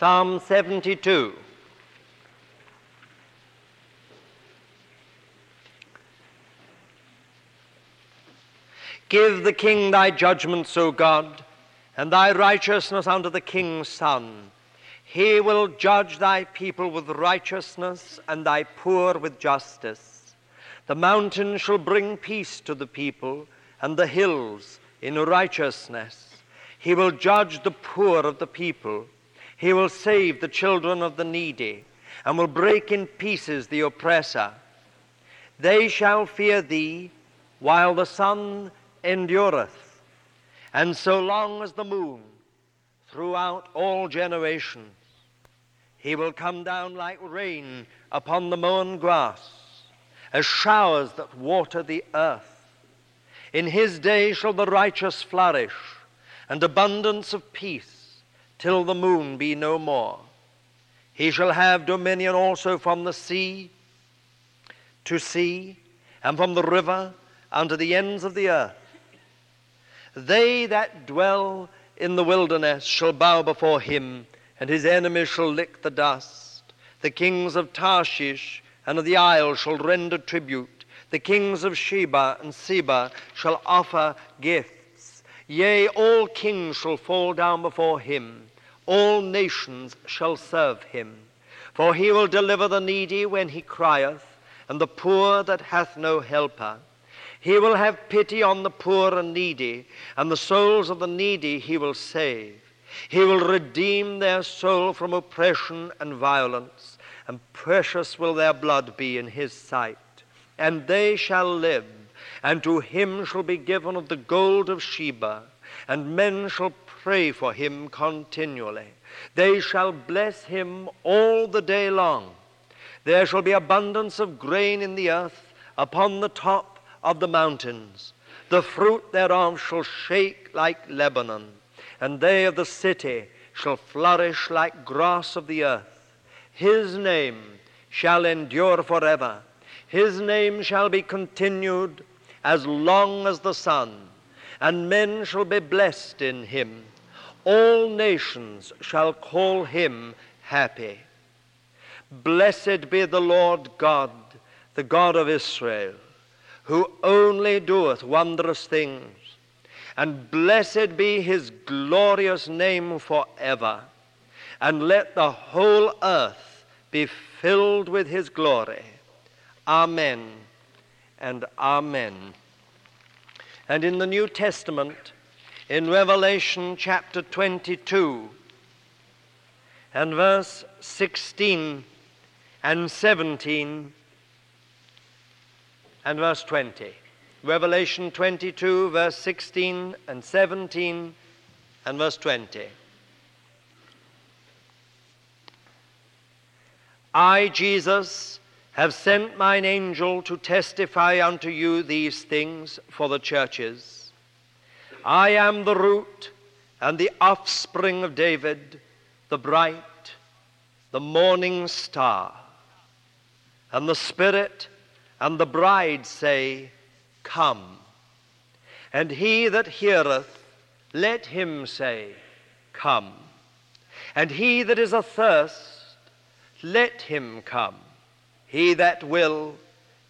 Psalm 72. Give the king thy judgments, O God, and thy righteousness unto the king's son. He will judge thy people with righteousness, and thy poor with justice. The mountains shall bring peace to the people, and the hills in righteousness. He will judge the poor of the people. He will save the children of the needy, and will break in pieces the oppressor. They shall fear thee while the sun endureth, and so long as the moon throughout all generations. He will come down like rain upon the mown grass, as showers that water the earth. In his day shall the righteous flourish, and abundance of peace, till the moon be no more. He shall have dominion also from the sea to sea, and from the river unto the ends of the earth. They that dwell in the wilderness shall bow before him, and his enemies shall lick the dust. The kings of Tarshish and of the isles shall render tribute. The kings of Sheba and Seba shall offer gifts. Yea, all kings shall fall down before him. All nations shall serve him. For he will deliver the needy when he crieth, and the poor that hath no helper. He will have pity on the poor and needy, and the souls of the needy he will save. He will redeem their soul from oppression and violence, and precious will their blood be in his sight. And they shall live, and to him shall be given of the gold of Sheba, and men shall pray for him continually. They shall bless him all the day long. There shall be abundance of grain in the earth upon the top of the mountains. The fruit thereof shall shake like Lebanon, and they of the city shall flourish like grass of the earth. His name shall endure forever. His name shall be continued as long as the sun, and men shall be blessed in him. All nations shall call him happy. Blessed be the Lord God, the God of Israel who only doeth wondrous things. And blessed be his glorious name forever. And let the whole earth be filled with his glory. Amen and amen. And in the New Testament, in Revelation chapter 22 and verse 16 and 17, and verse 20. Revelation 22, verse 16 and 17 and verse 20. I, Jesus, have sent mine angel to testify unto you these things for the churches. I am the root and the offspring of David, the bright, the morning star, and the Spirit and the bride say, Come. And he that heareth, let him say, Come. And he that is athirst, let him come. He that will,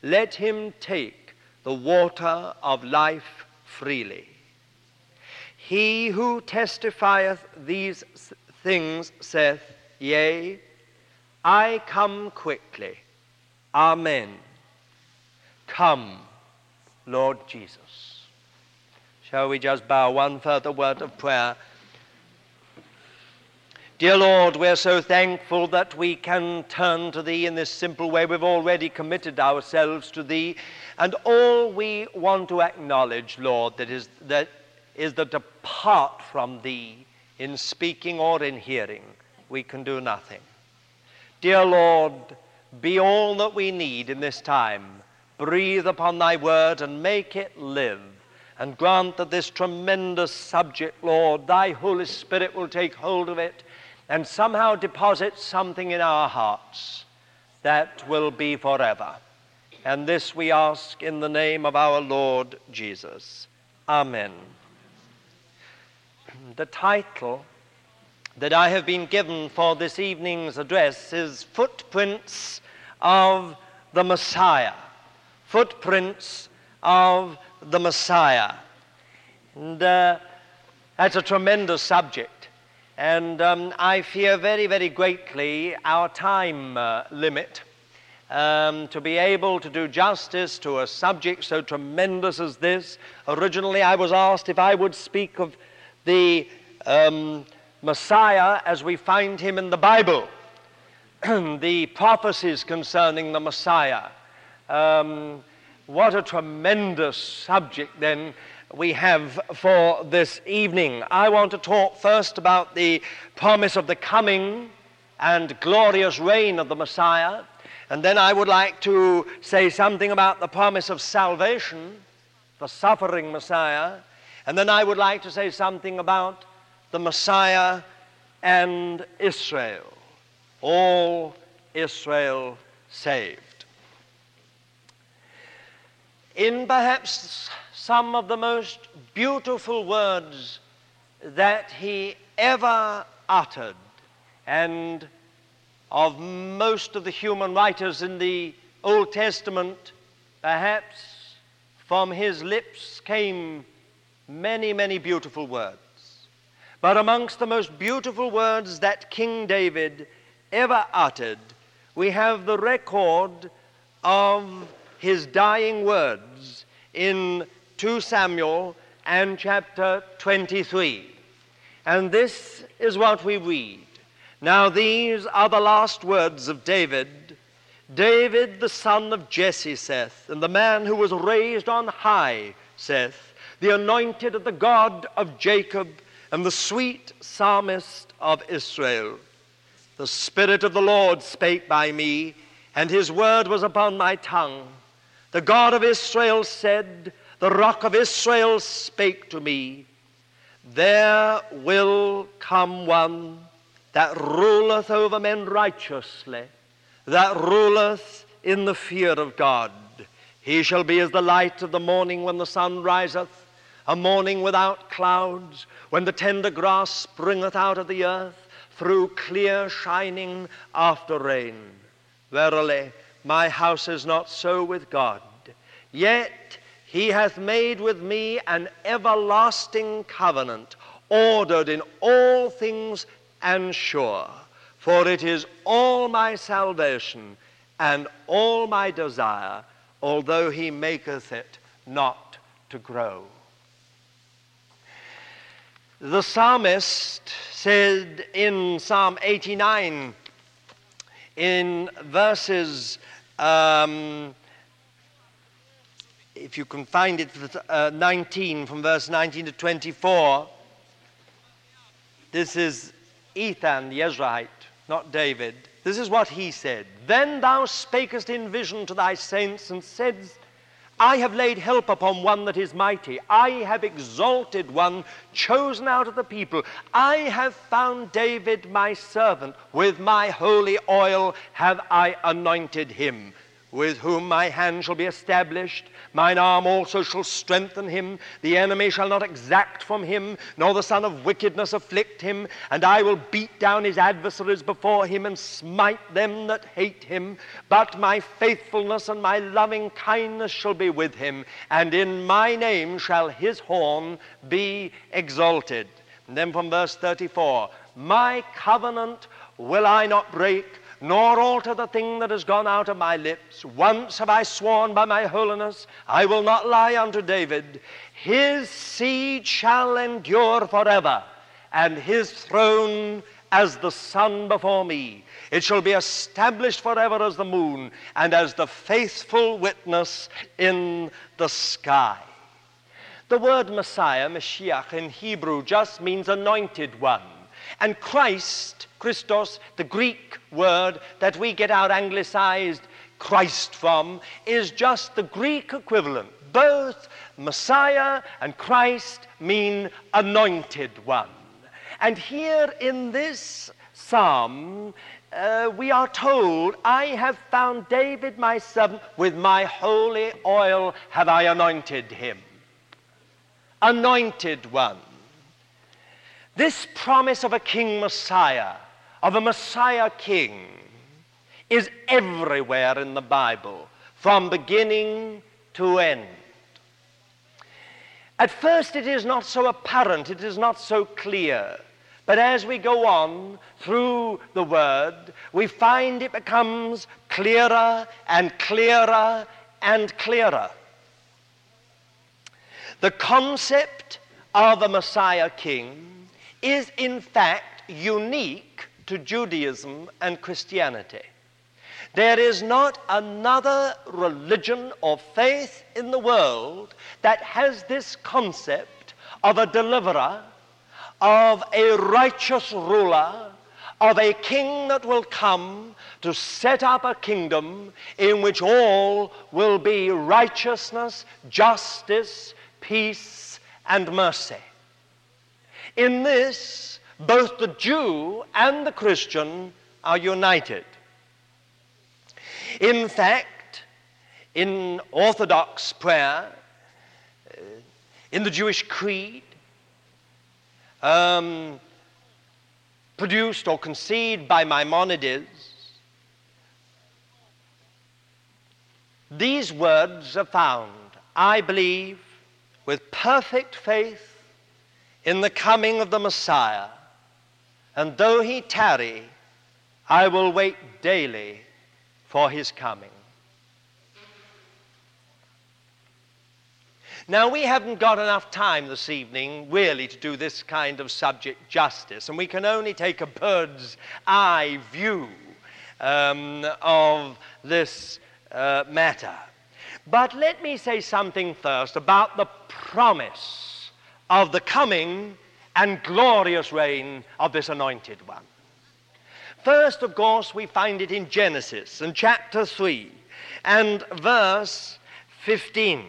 let him take the water of life freely. He who testifieth these things saith, Yea, I come quickly. Amen. Come, Lord Jesus. Shall we just bow one further word of prayer? Dear Lord, we're so thankful that we can turn to Thee in this simple way. We've already committed ourselves to Thee. And all we want to acknowledge, Lord, that is that, is that apart from Thee, in speaking or in hearing, we can do nothing. Dear Lord, be all that we need in this time breathe upon thy word and make it live. And grant that this tremendous subject, Lord, thy Holy Spirit will take hold of it and somehow deposit something in our hearts that will be forever. And this we ask in the name of our Lord Jesus. Amen. The title that I have been given for this evening's address is Footprints of the Messiah. Footprints of the Messiah. And uh, that's a tremendous subject. And um, I fear very, very greatly our time uh, limit. Um, to be able to do justice to a subject so tremendous as this. Originally, I was asked if I would speak of the um, Messiah as we find him in the Bible, the prophecies concerning the Messiah. Um, what a tremendous subject, then, we have for this evening. I want to talk first about the promise of the coming and glorious reign of the Messiah. And then I would like to say something about the promise of salvation, the suffering Messiah. And then I would like to say something about the Messiah and Israel, all Israel saved. In perhaps some of the most beautiful words that he ever uttered, and of most of the human writers in the Old Testament, perhaps from his lips came many, many beautiful words. But amongst the most beautiful words that King David ever uttered, we have the record of his dying words in 2 Samuel and chapter 23. And this is what we read. Now, these are the last words of David. David, the son of Jesse, saith, and the man who was raised on high, saith, the anointed of the God of Jacob, and the sweet psalmist of Israel. The Spirit of the Lord spake by me, and his word was upon my tongue. The God of Israel said, The rock of Israel spake to me, There will come one that ruleth over men righteously, that ruleth in the fear of God. He shall be as the light of the morning when the sun riseth, a morning without clouds, when the tender grass springeth out of the earth, through clear shining after rain. Verily, my house is not so with God. Yet he hath made with me an everlasting covenant, ordered in all things and sure. For it is all my salvation and all my desire, although he maketh it not to grow. The psalmist said in Psalm 89, in verses um, if you can find it, uh, 19, from verse 19 to 24. This is Ethan the Ezrahite, not David. This is what he said. Then thou spakest in vision to thy saints and saidst, I have laid help upon one that is mighty. I have exalted one chosen out of the people. I have found David my servant. With my holy oil have I anointed him with whom my hand shall be established. Mine arm also shall strengthen him. The enemy shall not exact from him, nor the son of wickedness afflict him. And I will beat down his adversaries before him and smite them that hate him. But my faithfulness and my loving kindness shall be with him, and in my name shall his horn be exalted. And then from verse 34 My covenant will I not break nor alter the thing that has gone out of my lips. Once have I sworn by my holiness, I will not lie unto David. His seed shall endure forever, and his throne as the sun before me. It shall be established forever as the moon, and as the faithful witness in the sky. The word Messiah, Mashiach in Hebrew, just means anointed one. And Christ, Christos, the Greek word that we get our anglicized Christ from, is just the Greek equivalent. Both Messiah and Christ mean anointed one. And here in this psalm, uh, we are told, I have found David my servant, with my holy oil have I anointed him. Anointed one. This promise of a king Messiah, of a Messiah king, is everywhere in the Bible, from beginning to end. At first, it is not so apparent, it is not so clear. But as we go on through the Word, we find it becomes clearer and clearer and clearer. The concept of a Messiah king is, in fact, unique to Judaism and Christianity. There is not another religion or faith in the world that has this concept of a deliverer, of a righteous ruler, of a king that will come to set up a kingdom in which all will be righteousness, justice, peace, and mercy. In this, both the Jew and the Christian are united. In fact, in Orthodox prayer, uh, in the Jewish creed, um, produced or conceived by Maimonides, these words are found, I believe, with perfect faith in the coming of the Messiah, and though he tarry, I will wait daily for his coming. Now, we haven't got enough time this evening, really, to do this kind of subject justice, and we can only take a bird's eye view um, of this uh, matter. But let me say something first about the promise of the coming and glorious reign of this anointed one. First, of course, we find it in Genesis in chapter 3 and verse 15.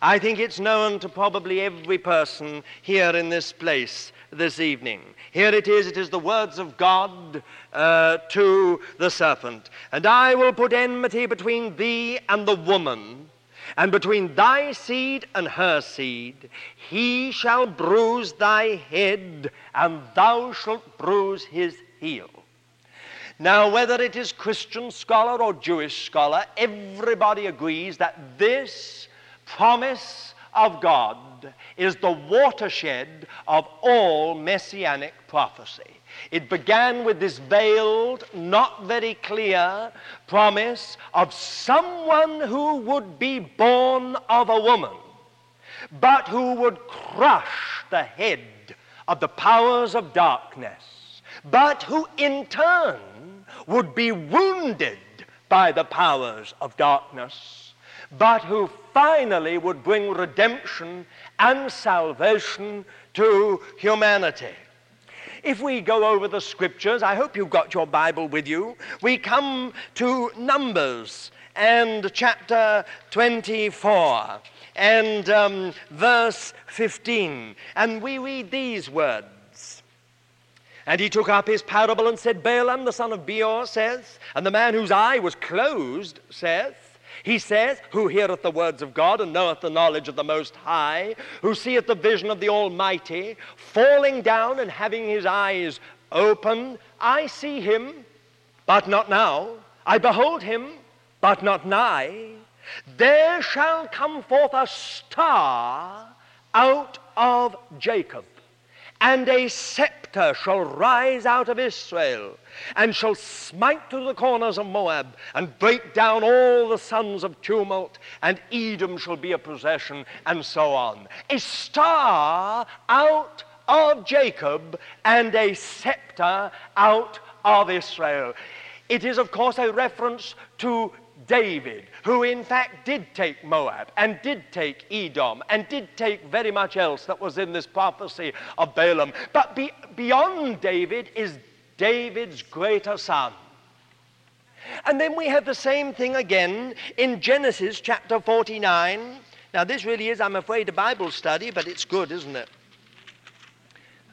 I think it's known to probably every person here in this place this evening. Here it is, it is the words of God uh, to the serpent. And I will put enmity between thee and the woman, and between thy seed and her seed. He shall bruise thy head, and thou shalt bruise his heel. Now, whether it is Christian scholar or Jewish scholar, everybody agrees that this promise of God is the watershed of all messianic prophecy. It began with this veiled, not very clear promise of someone who would be born of a woman, but who would crush the head of the powers of darkness, but who in turn would be wounded by the powers of darkness, but who finally would bring redemption and salvation to humanity. If we go over the scriptures, I hope you've got your Bible with you, we come to Numbers and chapter 24 and um, verse 15, and we read these words. And he took up his parable and said, Balaam the son of Beor says, and the man whose eye was closed says, he says, Who heareth the words of God and knoweth the knowledge of the Most High, who seeth the vision of the Almighty, falling down and having his eyes open, I see him, but not now. I behold him, but not nigh. There shall come forth a star out of Jacob and a scepter shall rise out of Israel, and shall smite to the corners of Moab, and break down all the sons of tumult, and Edom shall be a possession, and so on. A star out of Jacob, and a scepter out of Israel. It is, of course, a reference to David, who in fact did take Moab and did take Edom and did take very much else that was in this prophecy of Balaam. But be, beyond David is David's greater son. And then we have the same thing again in Genesis chapter 49. Now, this really is, I'm afraid, a Bible study, but it's good, isn't it?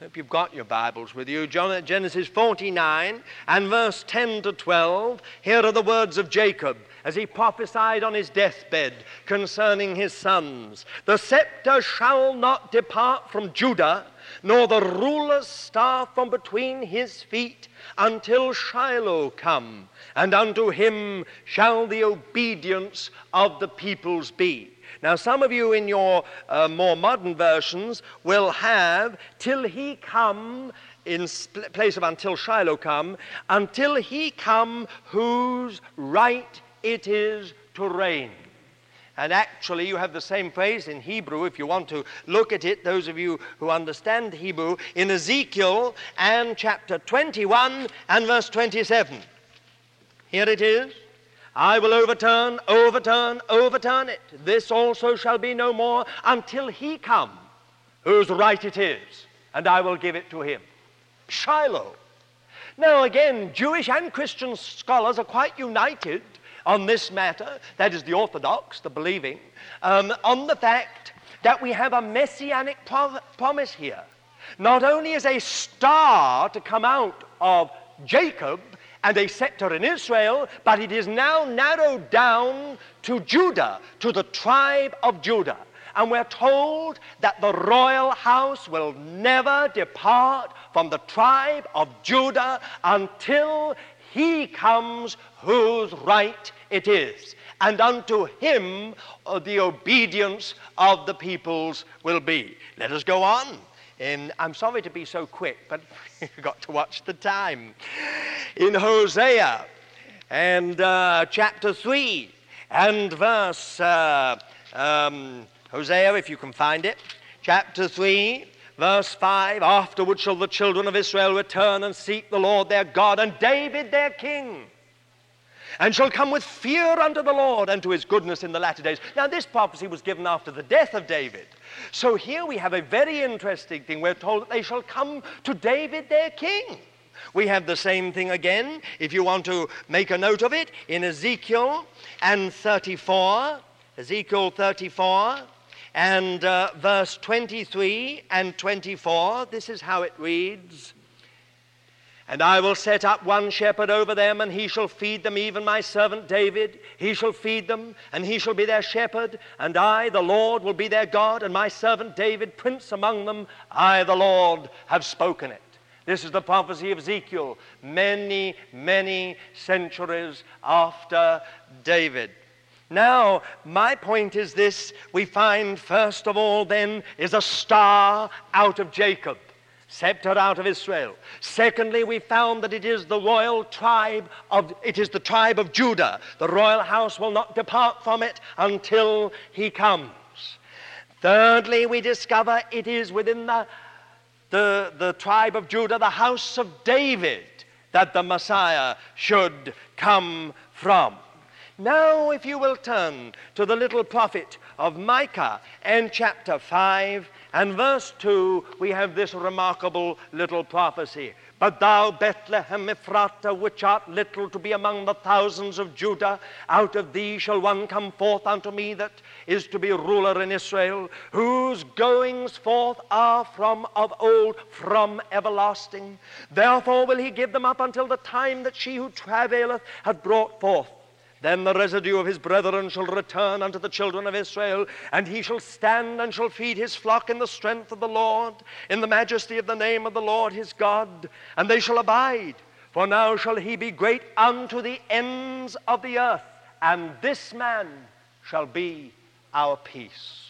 I hope you've got your Bibles with you. Genesis 49 and verse 10 to 12. Here are the words of Jacob as he prophesied on his deathbed concerning his sons. The scepter shall not depart from Judah, nor the ruler's staff from between his feet, until Shiloh come, and unto him shall the obedience of the peoples be. Now, some of you in your uh, more modern versions will have till he come in place of until Shiloh come, until he come whose right it is to reign. And actually, you have the same phrase in Hebrew if you want to look at it, those of you who understand Hebrew, in Ezekiel and chapter 21 and verse 27. Here it is. I will overturn, overturn, overturn it. This also shall be no more until he come, whose right it is, and I will give it to him. Shiloh. Now, again, Jewish and Christian scholars are quite united on this matter, that is the Orthodox, the believing, um, on the fact that we have a messianic pro- promise here. Not only is a star to come out of Jacob and a scepter in Israel, but it is now narrowed down to Judah, to the tribe of Judah. And we're told that the royal house will never depart from the tribe of Judah until he comes whose right it is. And unto him uh, the obedience of the peoples will be. Let us go on. And I'm sorry to be so quick, but you've got to watch the time. In Hosea and uh, chapter 3 and verse, uh, um, Hosea, if you can find it, chapter 3 Verse 5 Afterward shall the children of Israel return and seek the Lord their God and David their king, and shall come with fear unto the Lord and to his goodness in the latter days. Now, this prophecy was given after the death of David. So here we have a very interesting thing. We're told that they shall come to David their king. We have the same thing again, if you want to make a note of it, in Ezekiel and 34. Ezekiel 34 and uh, verse 23 and 24, this is how it reads. And I will set up one shepherd over them, and he shall feed them, even my servant David. He shall feed them, and he shall be their shepherd. And I, the Lord, will be their God, and my servant David, prince among them. I, the Lord, have spoken it. This is the prophecy of Ezekiel, many, many centuries after David. Now, my point is this we find, first of all, then, is a star out of Jacob, scepter out of Israel. Secondly, we found that it is the royal tribe of, it is the tribe of Judah. The royal house will not depart from it until he comes. Thirdly, we discover it is within the, the, the tribe of Judah, the house of David, that the Messiah should come from. Now, if you will turn to the little prophet of Micah and chapter 5 and verse 2, we have this remarkable little prophecy. But thou, Bethlehem Ephratah, which art little to be among the thousands of Judah, out of thee shall one come forth unto me that is to be ruler in Israel, whose goings forth are from of old, from everlasting. Therefore will he give them up until the time that she who travaileth hath brought forth. Then the residue of his brethren shall return unto the children of Israel, and he shall stand and shall feed his flock in the strength of the Lord, in the majesty of the name of the Lord his God, and they shall abide. For now shall he be great unto the ends of the earth, and this man shall be our peace.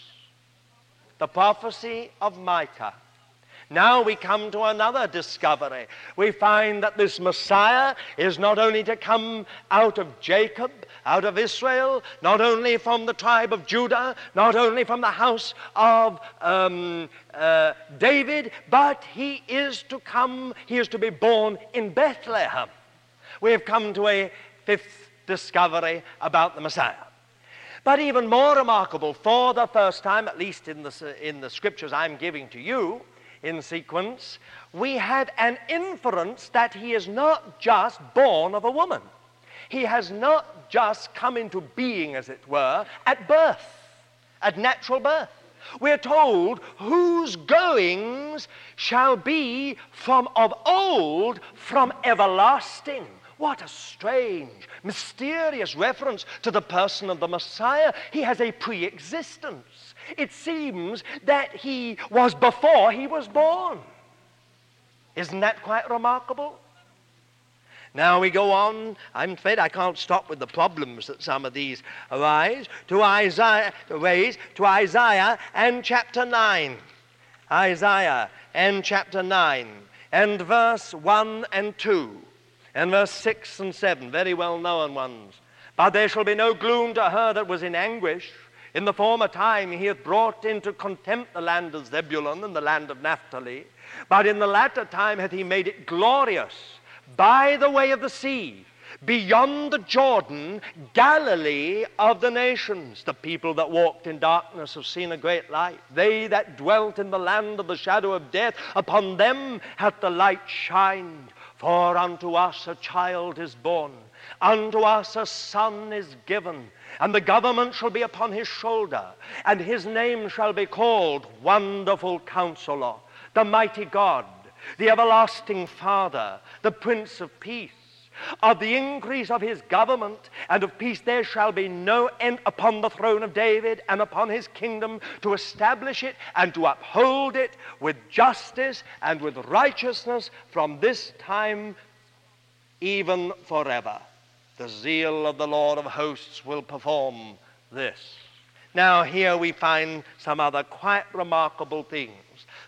The prophecy of Micah now we come to another discovery. We find that this Messiah is not only to come out of Jacob, out of Israel, not only from the tribe of Judah, not only from the house of um, uh, David, but he is to come, he is to be born in Bethlehem. We have come to a fifth discovery about the Messiah. But even more remarkable, for the first time, at least in the, in the scriptures I'm giving to you, in sequence, we had an inference that he is not just born of a woman. He has not just come into being, as it were, at birth, at natural birth. We're told whose goings shall be from of old, from everlasting. What a strange, mysterious reference to the person of the Messiah. He has a pre existence. It seems that he was before he was born. Isn't that quite remarkable? Now we go on. I'm afraid I can't stop with the problems that some of these arise to Isaiah, raise to Isaiah and chapter 9. Isaiah and chapter 9 and verse 1 and 2 and verse 6 and 7, very well known ones. But there shall be no gloom to her that was in anguish. In the former time he hath brought into contempt the land of Zebulun and the land of Naphtali. But in the latter time hath he made it glorious by the way of the sea, beyond the Jordan, Galilee of the nations. The people that walked in darkness have seen a great light. They that dwelt in the land of the shadow of death, upon them hath the light shined. For unto us a child is born, unto us a son is given, and the government shall be upon his shoulder, and his name shall be called Wonderful Counselor, the Mighty God the everlasting Father, the Prince of Peace. Of the increase of his government and of peace there shall be no end upon the throne of David and upon his kingdom to establish it and to uphold it with justice and with righteousness from this time even forever. The zeal of the Lord of hosts will perform this. Now, here we find some other quite remarkable things.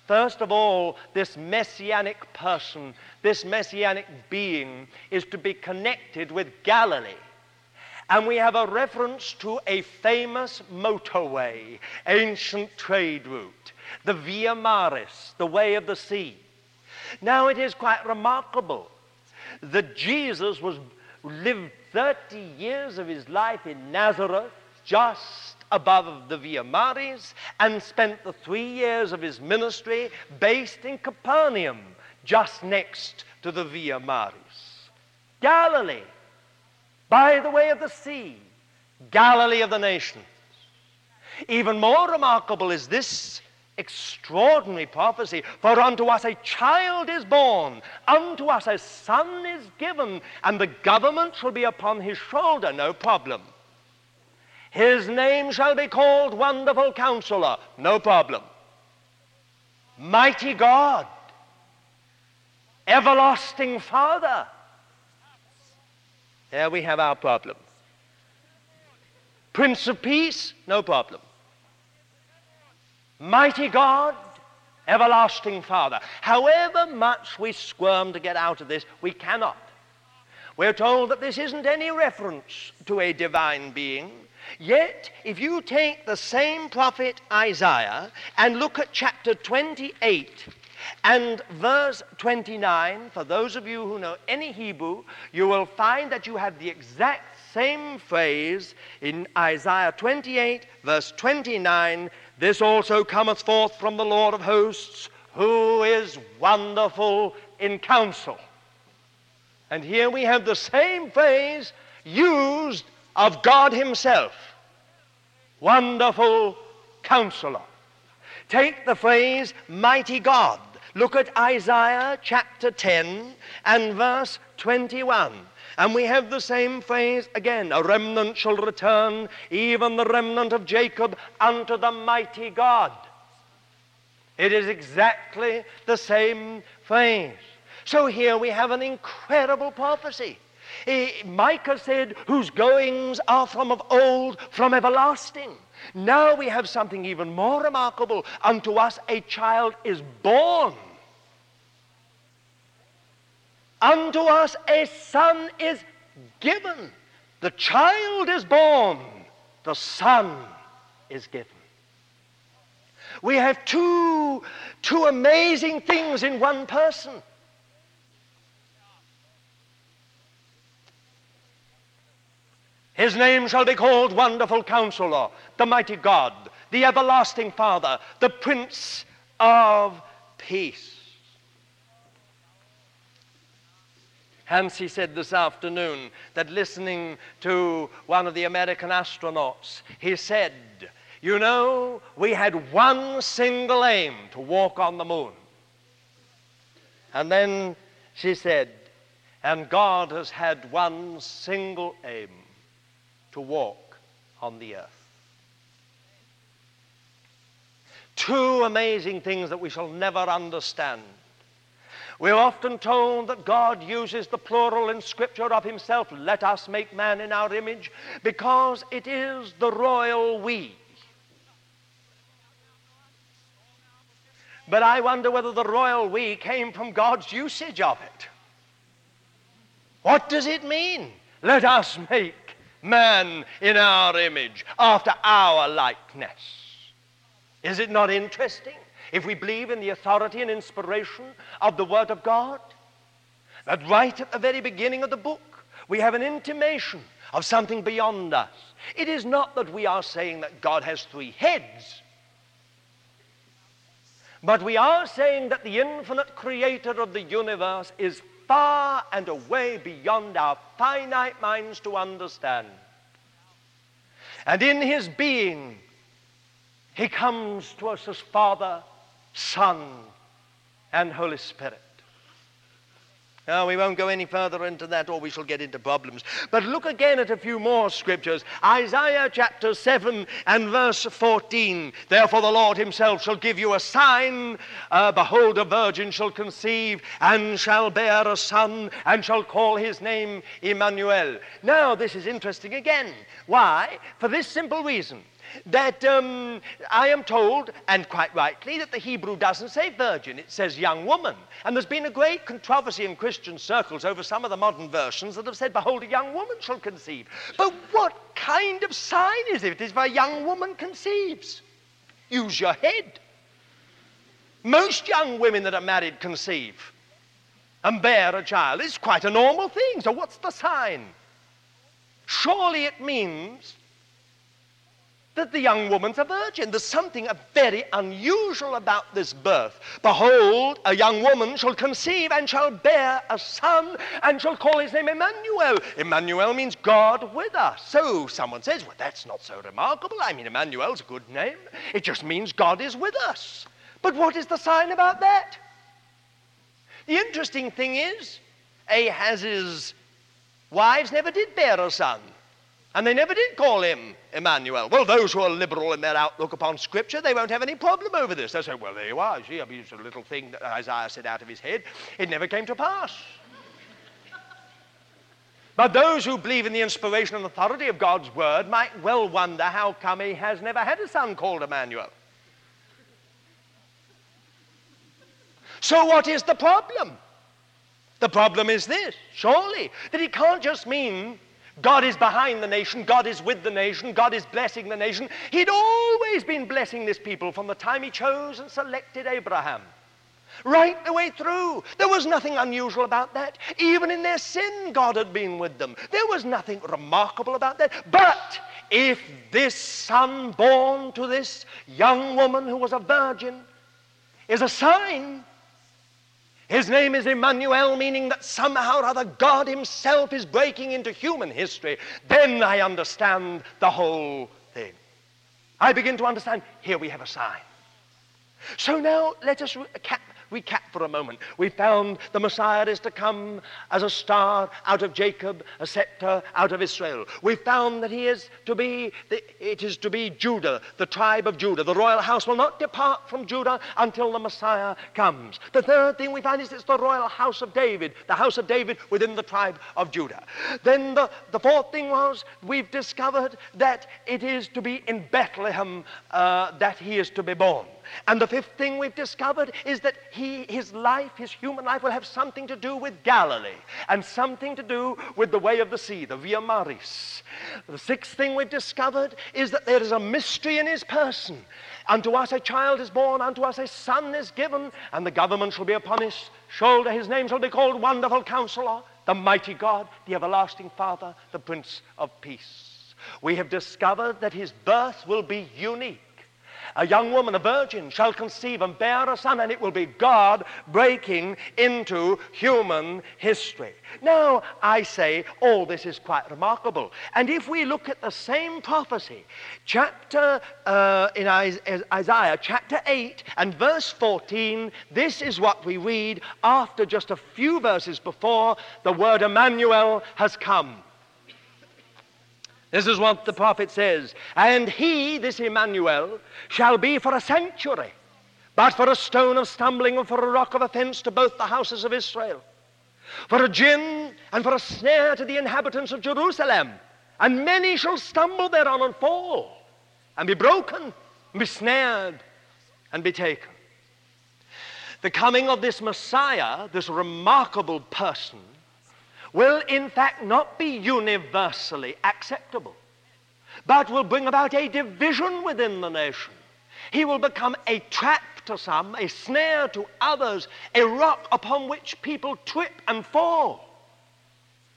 First of all, this messianic person, this messianic being, is to be connected with Galilee. And we have a reference to a famous motorway, ancient trade route, the Via Maris, the way of the sea. Now it is quite remarkable that Jesus was lived 30 years of his life in Nazareth, just above the Via Maris and spent the three years of his ministry based in Capernaum, just next to the Via Maris. Galilee, by the way of the sea, Galilee of the nations. Even more remarkable is this extraordinary prophecy For unto us a child is born, unto us a son is given, and the government shall be upon his shoulder. No problem. His name shall be called Wonderful Counselor. No problem. Mighty God. Everlasting Father. There we have our problem. Prince of Peace. No problem. Mighty God. Everlasting Father. However much we squirm to get out of this, we cannot. We're told that this isn't any reference to a divine being. Yet, if you take the same prophet Isaiah and look at chapter 28 and verse 29, for those of you who know any Hebrew, you will find that you have the exact same phrase in Isaiah 28, verse 29 This also cometh forth from the Lord of hosts, who is wonderful in counsel. And here we have the same phrase used of God Himself. Wonderful counselor. Take the phrase mighty God. Look at Isaiah chapter 10 and verse 21. And we have the same phrase again a remnant shall return, even the remnant of Jacob, unto the mighty God. It is exactly the same phrase. So here we have an incredible prophecy. Eh, Micah said, whose goings are from of old, from everlasting. Now we have something even more remarkable. Unto us a child is born. Unto us a son is given. The child is born. The son is given. We have two, two amazing things in one person. His name shall be called Wonderful Counselor, the Mighty God, the Everlasting Father, the Prince of Peace. Hansi said this afternoon that listening to one of the American astronauts, he said, You know, we had one single aim to walk on the moon. And then she said, And God has had one single aim to walk on the earth. Two amazing things that we shall never understand. We're often told that God uses the plural in Scripture of Himself, let us make man in our image, because it is the royal we. But I wonder whether the royal we came from God's usage of it. What does it mean? Let us make man in our image, after our likeness. Is it not interesting? If we believe in the authority and inspiration of the Word of God, that right at the very beginning of the book, we have an intimation of something beyond us. It is not that we are saying that God has three heads, but we are saying that the infinite creator of the universe is far and away beyond our finite minds to understand. And in his being, he comes to us as Father Son, and Holy Spirit. Now, we won't go any further into that or we shall get into problems. But look again at a few more scriptures. Isaiah chapter 7 and verse 14. Therefore, the Lord himself shall give you a sign. Uh, Behold, a virgin shall conceive and shall bear a son and shall call his name Emmanuel. Now, this is interesting again. Why? For this simple reason that um, I am told, and quite rightly, that the Hebrew doesn't say virgin, it says young woman. And there's been a great controversy in Christian circles over some of the modern versions that have said, Behold, a young woman shall conceive. But what kind of sign is it if a young woman conceives? Use your head. Most young women that are married conceive and bear a child. It's quite a normal thing. So, what's the sign? Surely it means that the young woman's a virgin. There's something very unusual about this birth. Behold, a young woman shall conceive and shall bear a son and shall call his name Emmanuel. Emmanuel means God with us. So someone says, well, that's not so remarkable. I mean, Emmanuel's a good name. It just means God is with us. But what is the sign about that? The interesting thing is, Ahaz's wives never did bear a son. And they never did call him Emmanuel. Well, those who are liberal in their outlook upon Scripture, they won't have any problem over this. They'll say, well, there you are. See, I mean, it's a little thing that Isaiah said out of his head. It never came to pass. But those who believe in the inspiration and authority of God's word might well wonder how come he has never had a son called Emmanuel. So, what is the problem? The problem is this, surely, that it can't just mean God is behind the nation, God is with the nation, God is blessing the nation. He'd always been blessing this people from the time he chose and selected Abraham. Right the way through. There was nothing unusual about that. Even in their sin, God had been with them. There was nothing remarkable about that. But if this son born to this young woman who was a virgin is a sign his name is Emmanuel, meaning that somehow or other God Himself is breaking into human history. Then I understand the whole thing. I begin to understand here we have a sign. So now let us recap recap for a moment. We found the Messiah is to come as a star out of Jacob, a scepter out of Israel. We found that he is to be, it is to be Judah, the tribe of Judah. The royal house will not depart from Judah until the Messiah comes. The third thing we find is it's the royal house of David, the house of David within the tribe of Judah. Then the, the fourth thing was we've discovered that it is to be in Bethlehem uh, that he is to be born. And the fifth thing we've discovered is that he, his life, his human life, will have something to do with Galilee and something to do with the way of the sea, the Via Maris. The sixth thing we've discovered is that there is a mystery in his person. Unto us a child is born, unto us a son is given, and the government shall be upon his shoulder. His name shall be called Wonderful Counselor, the Mighty God, the Everlasting Father, the Prince of Peace. We have discovered that his birth will be unique. A young woman, a virgin, shall conceive and bear a son, and it will be God breaking into human history. Now, I say all this is quite remarkable. And if we look at the same prophecy, chapter uh, in Isaiah, chapter 8 and verse 14, this is what we read after just a few verses before the word Emmanuel has come. This is what the prophet says. And he, this Emmanuel, shall be for a sanctuary, but for a stone of stumbling and for a rock of offense to both the houses of Israel, for a gin and for a snare to the inhabitants of Jerusalem. And many shall stumble thereon and fall, and be broken, and be snared, and be taken. The coming of this Messiah, this remarkable person, will in fact not be universally acceptable, but will bring about a division within the nation. He will become a trap to some, a snare to others, a rock upon which people trip and fall.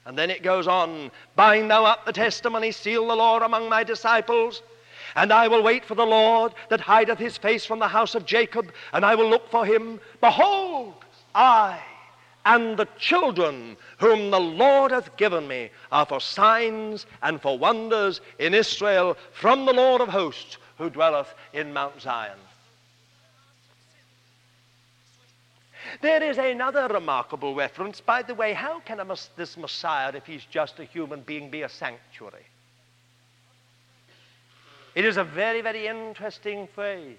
And then it goes on Bind thou up the testimony, seal the law among my disciples. And I will wait for the Lord that hideth his face from the house of Jacob, and I will look for him. Behold, I and the children whom the Lord hath given me are for signs and for wonders in Israel from the Lord of hosts who dwelleth in Mount Zion. There is another remarkable reference. By the way, how can this Messiah, if he's just a human being, be a sanctuary? It is a very, very interesting phrase.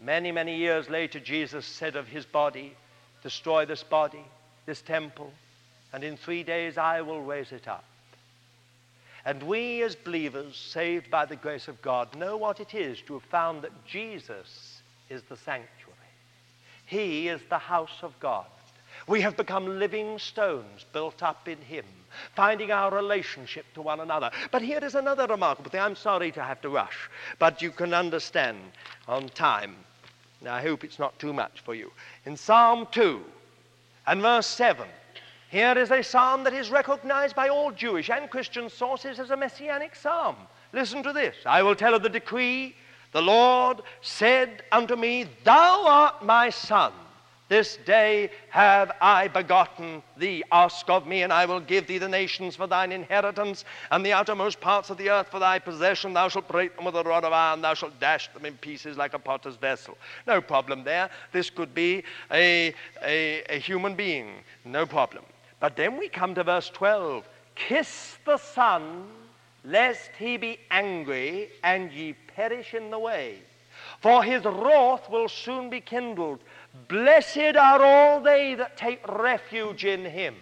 Many, many years later, Jesus said of his body, destroy this body, this temple, and in three days I will raise it up. And we, as believers, saved by the grace of God, know what it is to have found that Jesus is the sanctuary. He is the house of God. We have become living stones built up in Him, finding our relationship to one another. But here is another remarkable thing. I'm sorry to have to rush, but you can understand on time. Now, I hope it's not too much for you. In Psalm 2 and verse 7, here is a psalm that is recognized by all Jewish and Christian sources as a messianic psalm. Listen to this. I will tell of the decree. The Lord said unto me, Thou art my son. This day have I begotten thee. Ask of me, and I will give thee the nations for thine inheritance, and the outermost parts of the earth for thy possession. Thou shalt break them with a rod of iron, thou shalt dash them in pieces like a potter's vessel. No problem there. This could be a, a, a human being. No problem. But then we come to verse 12 Kiss the Son, lest he be angry, and ye perish in the way. For his wrath will soon be kindled. Blessed are all they that take refuge in him.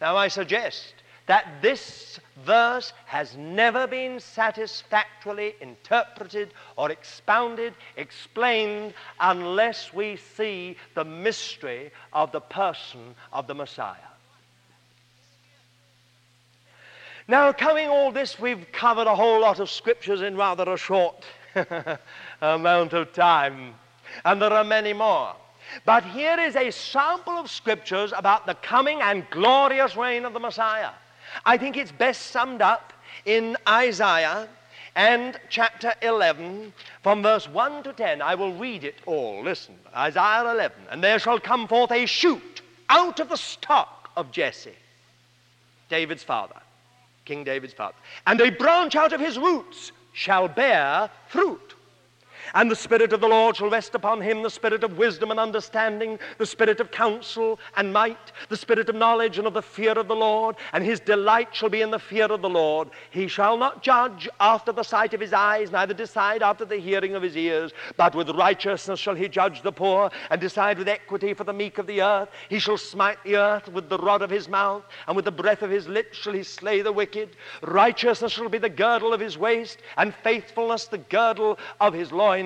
Now, I suggest that this verse has never been satisfactorily interpreted or expounded, explained, unless we see the mystery of the person of the Messiah. Now, coming all this, we've covered a whole lot of scriptures in rather a short amount of time and there are many more. But here is a sample of scriptures about the coming and glorious reign of the Messiah. I think it's best summed up in Isaiah and chapter 11 from verse 1 to 10. I will read it all. Listen, Isaiah 11. And there shall come forth a shoot out of the stock of Jesse, David's father, King David's father, and a branch out of his roots shall bear fruit. And the Spirit of the Lord shall rest upon him the Spirit of wisdom and understanding, the Spirit of counsel and might, the Spirit of knowledge and of the fear of the Lord. And his delight shall be in the fear of the Lord. He shall not judge after the sight of his eyes, neither decide after the hearing of his ears, but with righteousness shall he judge the poor, and decide with equity for the meek of the earth. He shall smite the earth with the rod of his mouth, and with the breath of his lips shall he slay the wicked. Righteousness shall be the girdle of his waist, and faithfulness the girdle of his loins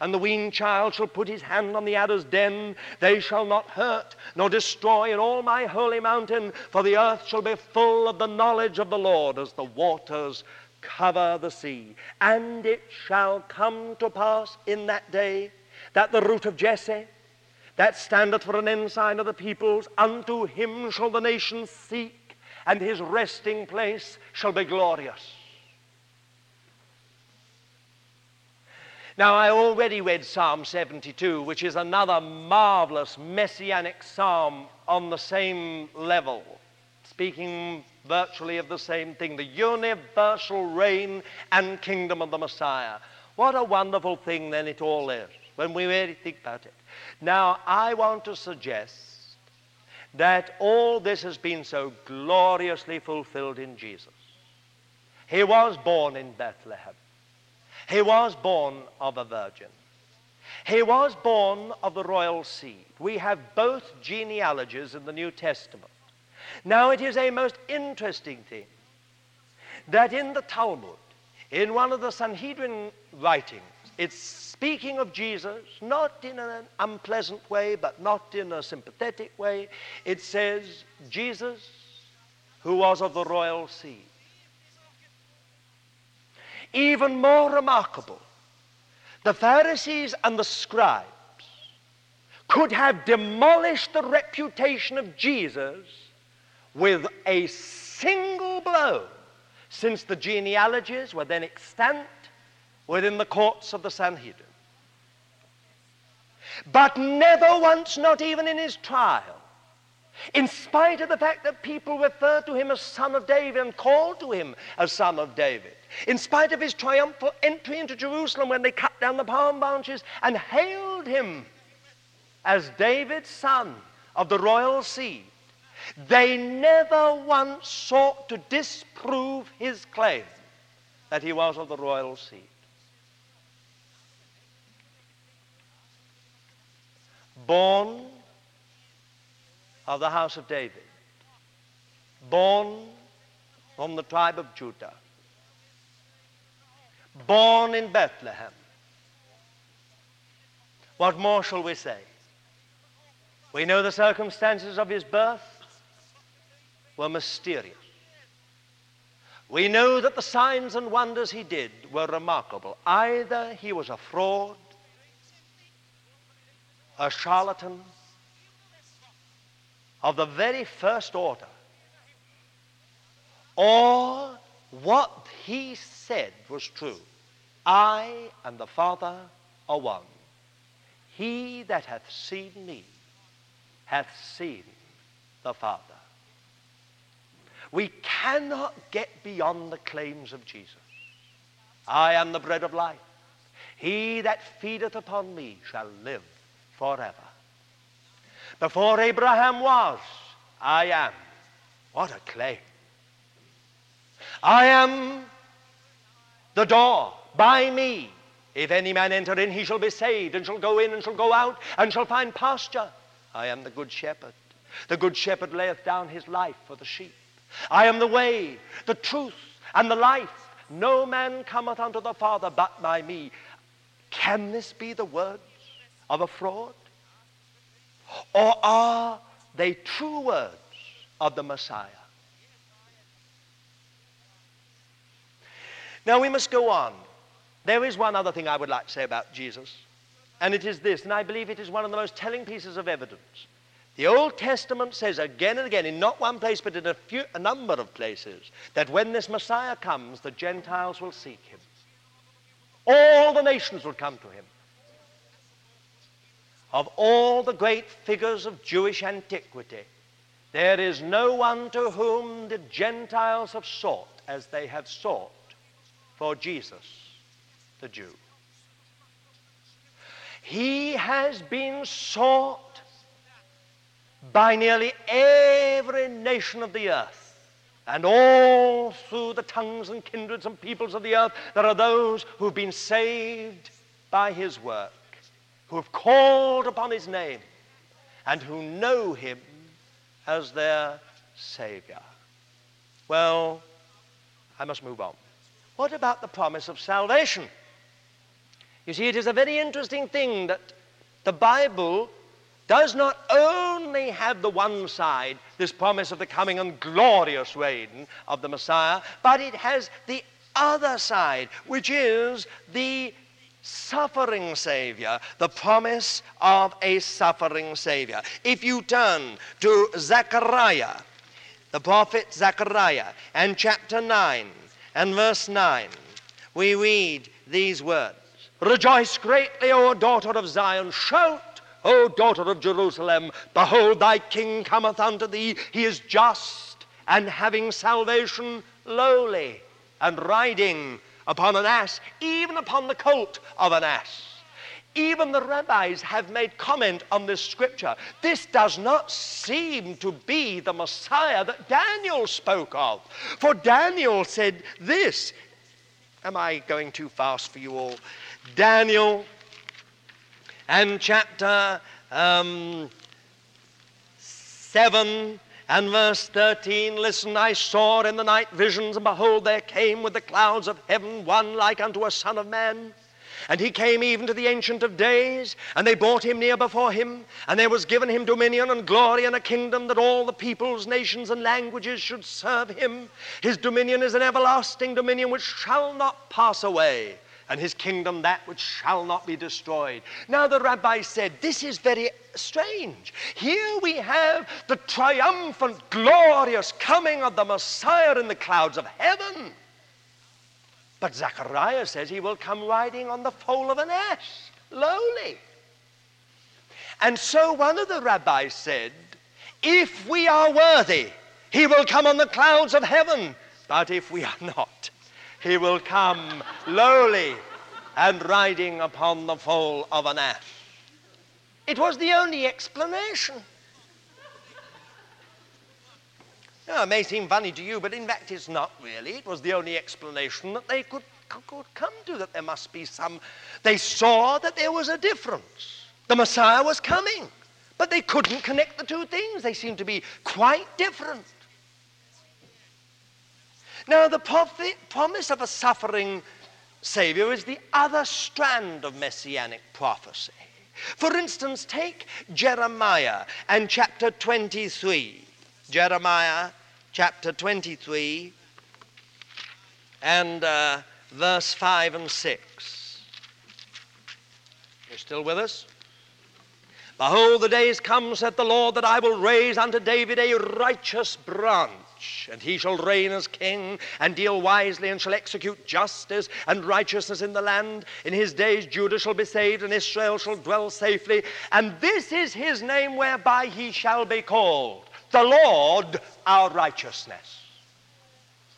and the weaned child shall put his hand on the adder's den. They shall not hurt nor destroy in all my holy mountain, for the earth shall be full of the knowledge of the Lord as the waters cover the sea. And it shall come to pass in that day that the root of Jesse, that standeth for an ensign of the peoples, unto him shall the nations seek, and his resting place shall be glorious. Now, I already read Psalm 72, which is another marvelous messianic psalm on the same level, speaking virtually of the same thing the universal reign and kingdom of the Messiah. What a wonderful thing, then, it all is when we really think about it. Now, I want to suggest that all this has been so gloriously fulfilled in Jesus. He was born in Bethlehem. He was born of a virgin. He was born of the royal seed. We have both genealogies in the New Testament. Now, it is a most interesting thing that in the Talmud, in one of the Sanhedrin writings, it's speaking of Jesus, not in an unpleasant way, but not in a sympathetic way. It says, Jesus, who was of the royal seed. Even more remarkable, the Pharisees and the scribes could have demolished the reputation of Jesus with a single blow, since the genealogies were then extant within the courts of the Sanhedrin. But never once, not even in his trial, in spite of the fact that people referred to him as son of David and called to him as son of David, in spite of his triumphal entry into Jerusalem when they cut down the palm branches and hailed him as David's son of the royal seed, they never once sought to disprove his claim that he was of the royal seed. Born of the house of David, born from the tribe of Judah born in Bethlehem. What more shall we say? We know the circumstances of his birth were mysterious. We know that the signs and wonders he did were remarkable. Either he was a fraud, a charlatan of the very first order, or what he said was true. I and the Father are one. He that hath seen me hath seen the Father. We cannot get beyond the claims of Jesus. I am the bread of life. He that feedeth upon me shall live forever. Before Abraham was, I am. What a claim. I am the door by me. If any man enter in, he shall be saved, and shall go in, and shall go out, and shall find pasture. I am the good shepherd. The good shepherd layeth down his life for the sheep. I am the way, the truth, and the life. No man cometh unto the Father but by me. Can this be the words of a fraud? Or are they true words of the Messiah? Now we must go on. There is one other thing I would like to say about Jesus, and it is this, and I believe it is one of the most telling pieces of evidence. The Old Testament says again and again, in not one place but in a, few, a number of places, that when this Messiah comes, the Gentiles will seek him. All the nations will come to him. Of all the great figures of Jewish antiquity, there is no one to whom the Gentiles have sought as they have sought for Jesus the Jew. He has been sought by nearly every nation of the earth. And all through the tongues and kindreds and peoples of the earth, there are those who've been saved by his work, who have called upon his name, and who know him as their Savior. Well, I must move on. What about the promise of salvation? You see, it is a very interesting thing that the Bible does not only have the one side, this promise of the coming and glorious reign of the Messiah, but it has the other side, which is the suffering Savior, the promise of a suffering Savior. If you turn to Zechariah, the prophet Zechariah, and chapter 9 and verse 9, we read these words Rejoice greatly, O daughter of Zion. Shout, O daughter of Jerusalem. Behold, thy king cometh unto thee. He is just and having salvation, lowly, and riding upon an ass, even upon the colt of an ass. Even the rabbis have made comment on this scripture. This does not seem to be the Messiah that Daniel spoke of. For Daniel said this. Am I going too fast for you all? Daniel and chapter um, 7 and verse 13 Listen, I saw in the night visions, and behold, there came with the clouds of heaven one like unto a son of man. And he came even to the Ancient of Days, and they brought him near before him, and there was given him dominion and glory and a kingdom that all the peoples, nations, and languages should serve him. His dominion is an everlasting dominion which shall not pass away, and his kingdom that which shall not be destroyed. Now the rabbi said, This is very strange. Here we have the triumphant, glorious coming of the Messiah in the clouds of heaven. But Zechariah says he will come riding on the foal of an ass, lowly. And so one of the rabbis said, If we are worthy, he will come on the clouds of heaven. But if we are not, he will come lowly and riding upon the foal of an ass. It was the only explanation. Now, it may seem funny to you, but in fact it's not really. It was the only explanation that they could, could come to, that there must be some. They saw that there was a difference. The Messiah was coming, but they couldn't connect the two things. They seemed to be quite different. Now, the promise of a suffering Savior is the other strand of messianic prophecy. For instance, take Jeremiah and chapter 23. Jeremiah chapter 23 and uh, verse 5 and 6. You're still with us? Behold, the days come, said the Lord, that I will raise unto David a righteous branch, and he shall reign as king, and deal wisely, and shall execute justice and righteousness in the land. In his days Judah shall be saved, and Israel shall dwell safely. And this is his name whereby he shall be called the Lord our righteousness.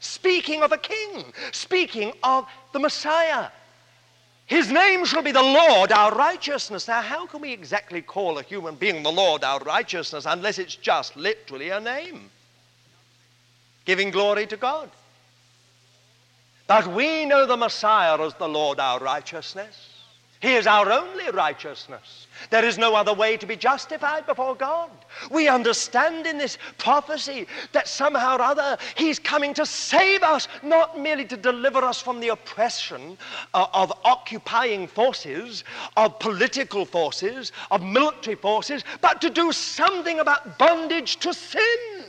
Speaking of a king, speaking of the Messiah. His name shall be the Lord our righteousness. Now, how can we exactly call a human being the Lord our righteousness unless it's just literally a name? Giving glory to God. But we know the Messiah as the Lord our righteousness. He is our only righteousness. There is no other way to be justified before God. We understand in this prophecy that somehow or other He's coming to save us, not merely to deliver us from the oppression uh, of occupying forces, of political forces, of military forces, but to do something about bondage to sin,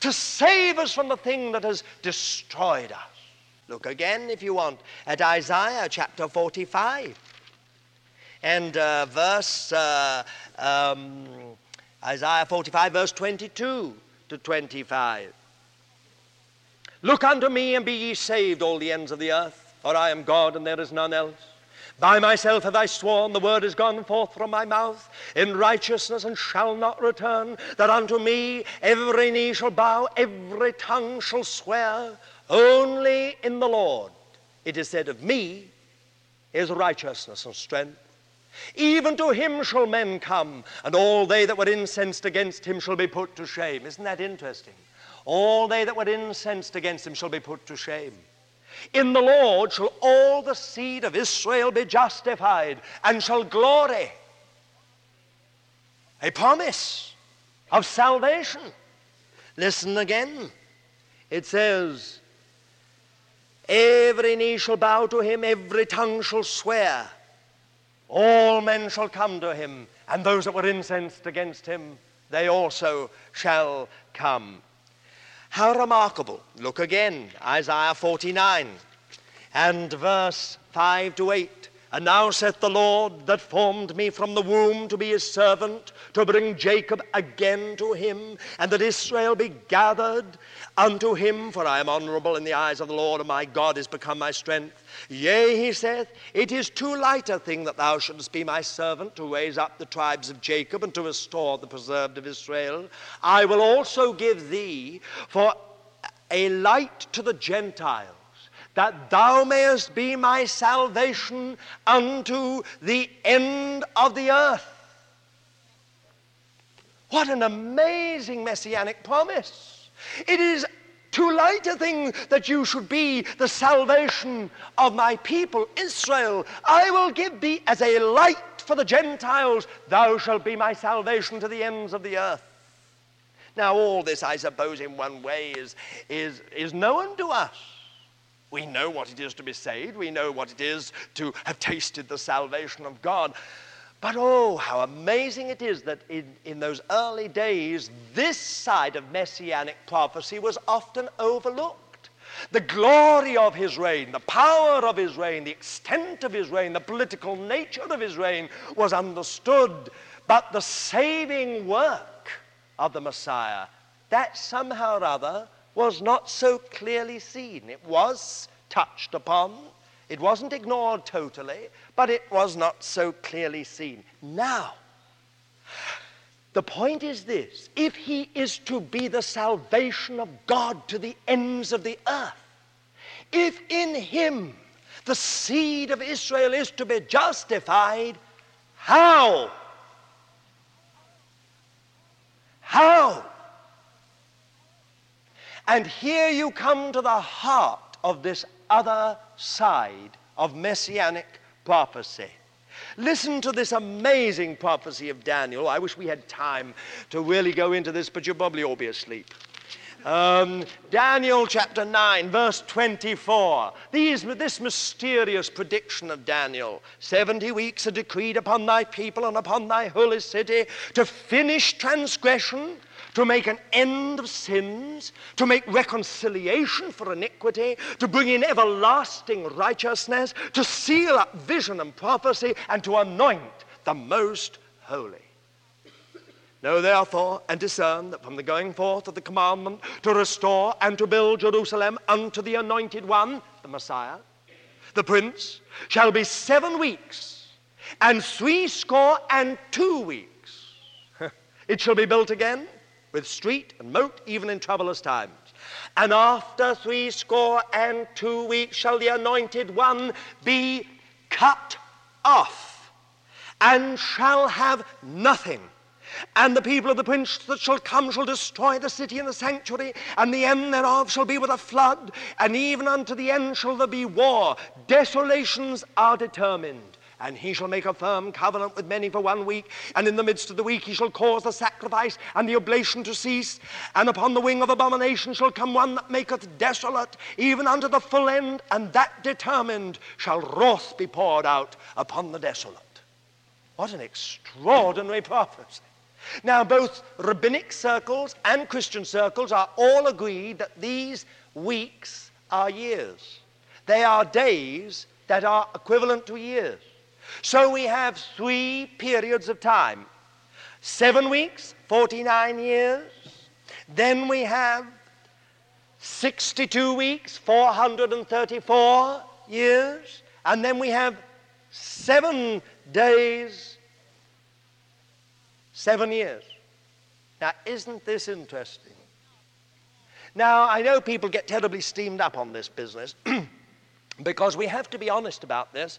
to save us from the thing that has destroyed us. Look again, if you want, at Isaiah chapter 45 and uh, verse uh, um, Isaiah 45, verse 22 to 25. Look unto me and be ye saved, all the ends of the earth, for I am God and there is none else. By myself have I sworn, the word is gone forth from my mouth in righteousness and shall not return, that unto me every knee shall bow, every tongue shall swear, only in the Lord. It is said of me is righteousness and strength. Even to him shall men come, and all they that were incensed against him shall be put to shame. Isn't that interesting? All they that were incensed against him shall be put to shame. In the Lord shall all the seed of Israel be justified and shall glory. A promise of salvation. Listen again. It says, Every knee shall bow to him, every tongue shall swear. All men shall come to him, and those that were incensed against him, they also shall come. How remarkable. Look again, Isaiah 49 and verse 5 to 8. And now saith the Lord that formed me from the womb to be his servant, to bring Jacob again to him, and that Israel be gathered unto him, for I am honorable in the eyes of the Lord, and my God is become my strength. Yea, he saith, it is too light a thing that thou shouldest be my servant to raise up the tribes of Jacob and to restore the preserved of Israel. I will also give thee for a light to the Gentiles that thou mayest be my salvation unto the end of the earth. What an amazing messianic promise! It is too light a thing that you should be the salvation of my people, Israel. I will give thee as a light for the Gentiles. Thou shalt be my salvation to the ends of the earth. Now, all this, I suppose, in one way is, is, is known to us. We know what it is to be saved. We know what it is to have tasted the salvation of God. But oh, how amazing it is that in, in those early days, this side of messianic prophecy was often overlooked. The glory of his reign, the power of his reign, the extent of his reign, the political nature of his reign was understood. But the saving work of the Messiah, that somehow or other was not so clearly seen. It was touched upon, it wasn't ignored totally, but it was not so clearly seen. Now, the point is this if he is to be the salvation of God to the ends of the earth, if in him the seed of Israel is to be justified, how? How? And here you come to the heart of this other side of messianic prophecy. Listen to this amazing prophecy of Daniel. I wish we had time to really go into this, but you'll probably all be asleep. Um, Daniel chapter 9, verse 24. These, this mysterious prediction of Daniel 70 weeks are decreed upon thy people and upon thy holy city to finish transgression to make an end of sins, to make reconciliation for iniquity, to bring in everlasting righteousness, to seal up vision and prophecy, and to anoint the most holy. Know therefore and discern that from the going forth of the commandment to restore and to build Jerusalem unto the anointed one, the Messiah, the Prince, shall be seven weeks and threescore and two weeks. it shall be built again with street and moat, even in troublous times. And after threescore and two weeks shall the anointed one be cut off, and shall have nothing. And the people of the prince that shall come shall destroy the city and the sanctuary, and the end thereof shall be with a flood, and even unto the end shall there be war. Desolations are determined. And he shall make a firm covenant with many for one week, and in the midst of the week he shall cause the sacrifice and the oblation to cease. And upon the wing of abomination shall come one that maketh desolate, even unto the full end, and that determined shall wrath be poured out upon the desolate. What an extraordinary prophecy. Now, both rabbinic circles and Christian circles are all agreed that these weeks are years. They are days that are equivalent to years. So we have three periods of time seven weeks, 49 years. Then we have 62 weeks, 434 years. And then we have seven days, seven years. Now, isn't this interesting? Now, I know people get terribly steamed up on this business because we have to be honest about this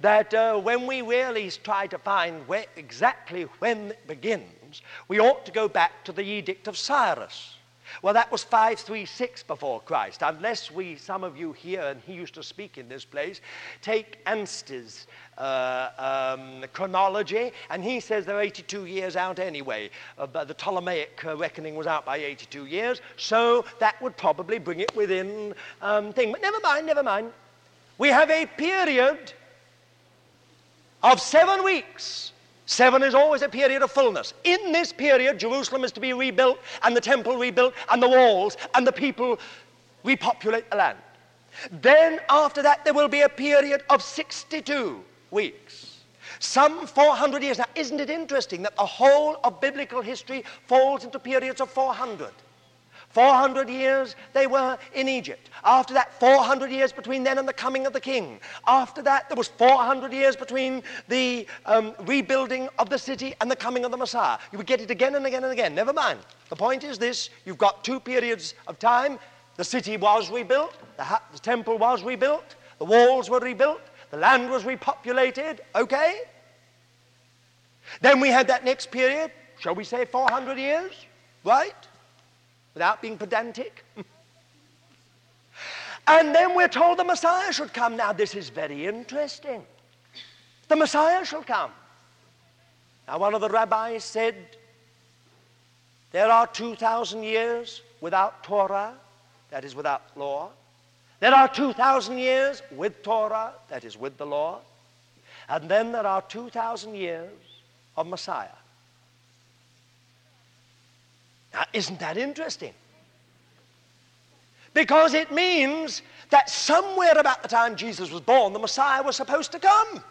that uh, when we really try to find where, exactly when it begins, we ought to go back to the Edict of Cyrus. Well, that was 536 before Christ, unless we, some of you here, and he used to speak in this place, take Anstey's uh, um, chronology, and he says they're 82 years out anyway. Uh, but the Ptolemaic uh, reckoning was out by 82 years, so that would probably bring it within um, thing. But never mind, never mind. We have a period of seven weeks. Seven is always a period of fullness. In this period, Jerusalem is to be rebuilt, and the temple rebuilt, and the walls, and the people repopulate the land. Then, after that, there will be a period of 62. weeks. Some 400 years. Now, isn't it interesting that the whole of biblical history falls into periods of 400? 400 years they were in Egypt. After that, 400 years between then and the coming of the king. After that, there was 400 years between the um, rebuilding of the city and the coming of the Messiah. You would get it again and again and again. Never mind. The point is this you've got two periods of time. The city was rebuilt, the, ha- the temple was rebuilt, the walls were rebuilt, the land was repopulated. Okay? Then we had that next period, shall we say 400 years? Right? Without being pedantic. and then we're told the Messiah should come. Now, this is very interesting. The Messiah shall come. Now, one of the rabbis said, There are 2,000 years without Torah, that is, without law. There are 2,000 years with Torah, that is, with the law. And then there are 2,000 years of Messiah. Now, isn't that interesting? Because it means that somewhere about the time Jesus was born, the Messiah was supposed to come.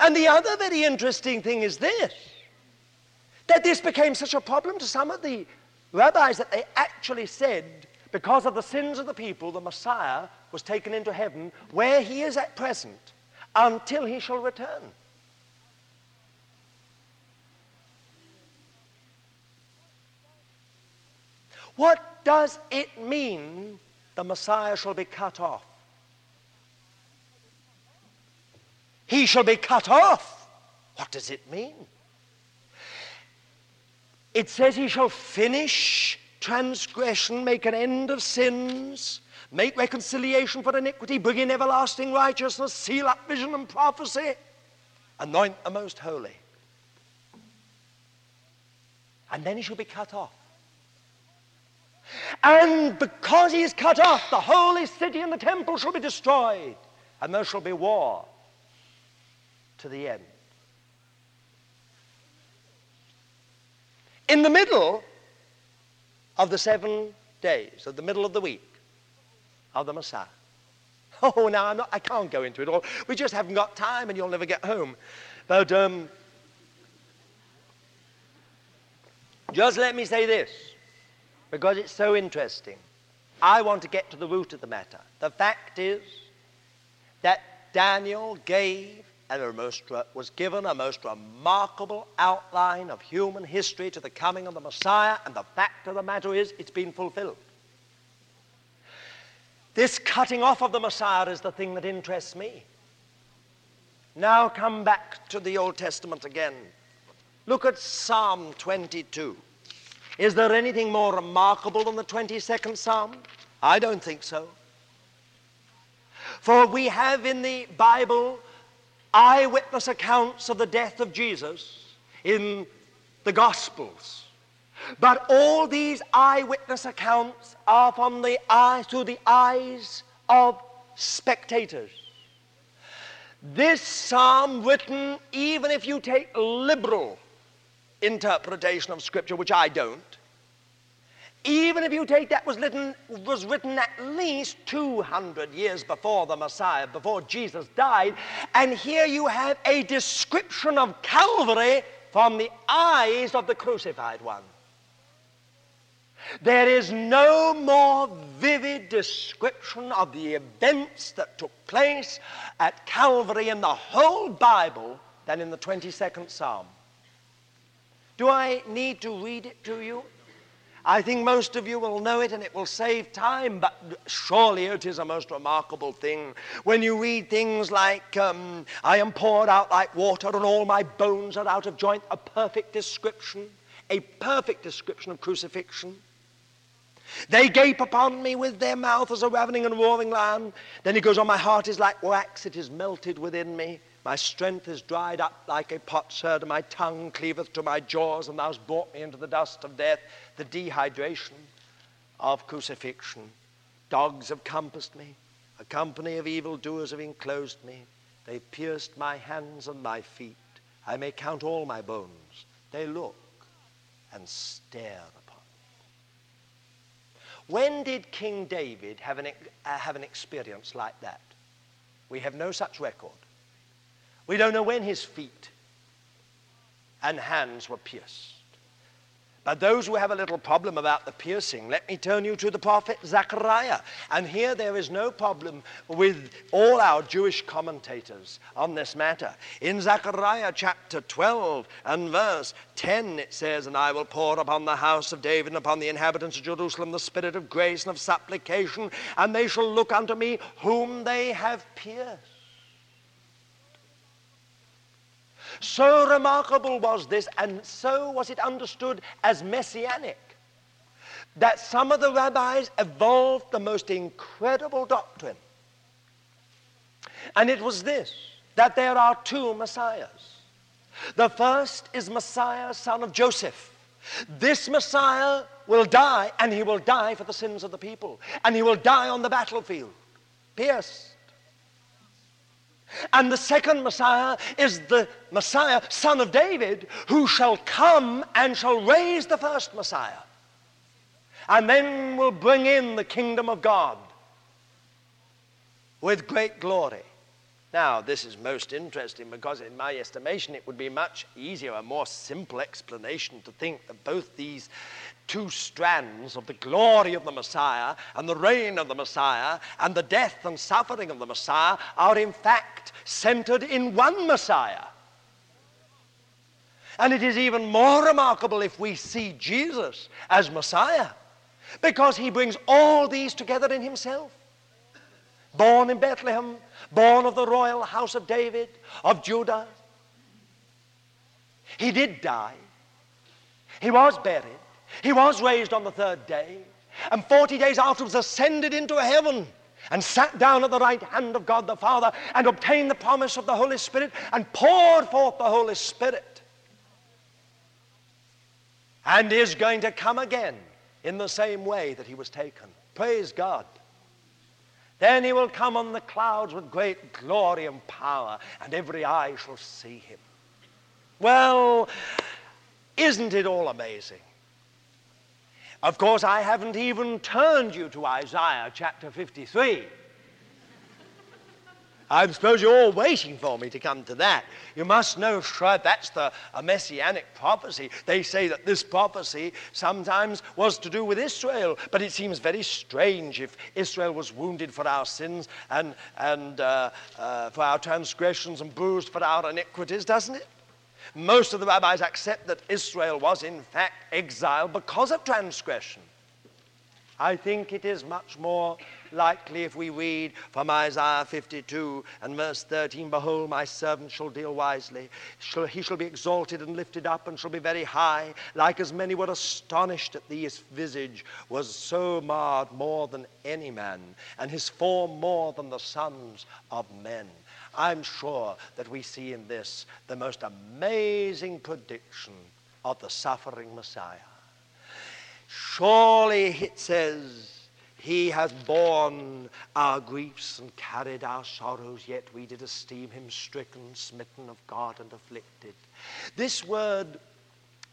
and the other very interesting thing is this that this became such a problem to some of the rabbis that they actually said, because of the sins of the people, the Messiah was taken into heaven where he is at present until he shall return. What does it mean the Messiah shall be cut off? He shall be cut off. What does it mean? It says he shall finish transgression, make an end of sins, make reconciliation for iniquity, bring in everlasting righteousness, seal up vision and prophecy, anoint the most holy. And then he shall be cut off. And because he is cut off, the holy city and the temple shall be destroyed, and there shall be war to the end. In the middle of the seven days, of the middle of the week of the Messiah. Oh, now I'm not, I can't go into it all. We just haven't got time, and you'll never get home. But um, just let me say this because it's so interesting. I want to get to the root of the matter. The fact is that Daniel gave and was given a most remarkable outline of human history to the coming of the Messiah, and the fact of the matter is it's been fulfilled. This cutting off of the Messiah is the thing that interests me. Now come back to the Old Testament again. Look at Psalm 22. Is there anything more remarkable than the 22nd Psalm? I don't think so. For we have in the Bible eyewitness accounts of the death of Jesus in the Gospels. But all these eyewitness accounts are from the eyes through the eyes of spectators. This psalm written, even if you take liberal interpretation of Scripture, which I don't, even if you take that was written, was written at least 200 years before the Messiah, before Jesus died, and here you have a description of Calvary from the eyes of the crucified one. There is no more vivid description of the events that took place at Calvary in the whole Bible than in the 22nd Psalm. Do I need to read it to you? I think most of you will know it and it will save time, but surely it is a most remarkable thing when you read things like, um, I am poured out like water and all my bones are out of joint, a perfect description, a perfect description of crucifixion. They gape upon me with their mouth as a ravening and roaring lion. Then he goes on, my heart is like wax, it is melted within me. My strength is dried up like a potsherd, and my tongue cleaveth to my jaws, and thou hast brought me into the dust of death, the dehydration of crucifixion. Dogs have compassed me, a company of evildoers have enclosed me. They've pierced my hands and my feet. I may count all my bones. They look and stare upon me. When did King David have an, uh, have an experience like that? We have no such record. We don't know when his feet and hands were pierced. But those who have a little problem about the piercing, let me turn you to the prophet Zechariah. And here there is no problem with all our Jewish commentators on this matter. In Zechariah chapter 12 and verse 10, it says, And I will pour upon the house of David and upon the inhabitants of Jerusalem the spirit of grace and of supplication, and they shall look unto me whom they have pierced. So remarkable was this, and so was it understood as messianic, that some of the rabbis evolved the most incredible doctrine. And it was this that there are two messiahs. The first is Messiah, son of Joseph. This Messiah will die, and he will die for the sins of the people, and he will die on the battlefield, pierced and the second Messiah is the Messiah, son of David, who shall come and shall raise the first Messiah. And then will bring in the kingdom of God with great glory. Now, this is most interesting because, in my estimation, it would be much easier, a more simple explanation to think that both these two strands of the glory of the Messiah and the reign of the Messiah and the death and suffering of the Messiah are, in fact, centered in one Messiah. And it is even more remarkable if we see Jesus as Messiah because he brings all these together in himself. Born in Bethlehem, born of the royal house of David, of Judah. He did die. He was buried. He was raised on the third day. And 40 days afterwards ascended into heaven and sat down at the right hand of God the Father and obtained the promise of the Holy Spirit and poured forth the Holy Spirit. And is going to come again in the same way that he was taken. Praise God. Then he will come on the clouds with great glory and power, and every eye shall see him. Well, isn't it all amazing? Of course, I haven't even turned you to Isaiah chapter 53. I suppose you're all waiting for me to come to that. You must know, Shred, that's the a messianic prophecy. They say that this prophecy sometimes was to do with Israel, but it seems very strange if Israel was wounded for our sins and, and uh, uh, for our transgressions and bruised for our iniquities, doesn't it? Most of the rabbis accept that Israel was in fact exiled because of transgression. I think it is much more likely if we read from Isaiah 52 and verse 13 Behold, my servant shall deal wisely. he shall be exalted and lifted up and shall be very high, like as many were astonished at thee. His visage was so marred more than any man, and his form more than the sons of men. I'm sure that we see in this the most amazing prediction of the suffering Messiah. Surely, it says, he has borne our griefs and carried our sorrows, yet we did esteem him stricken, smitten of God, and afflicted. This word,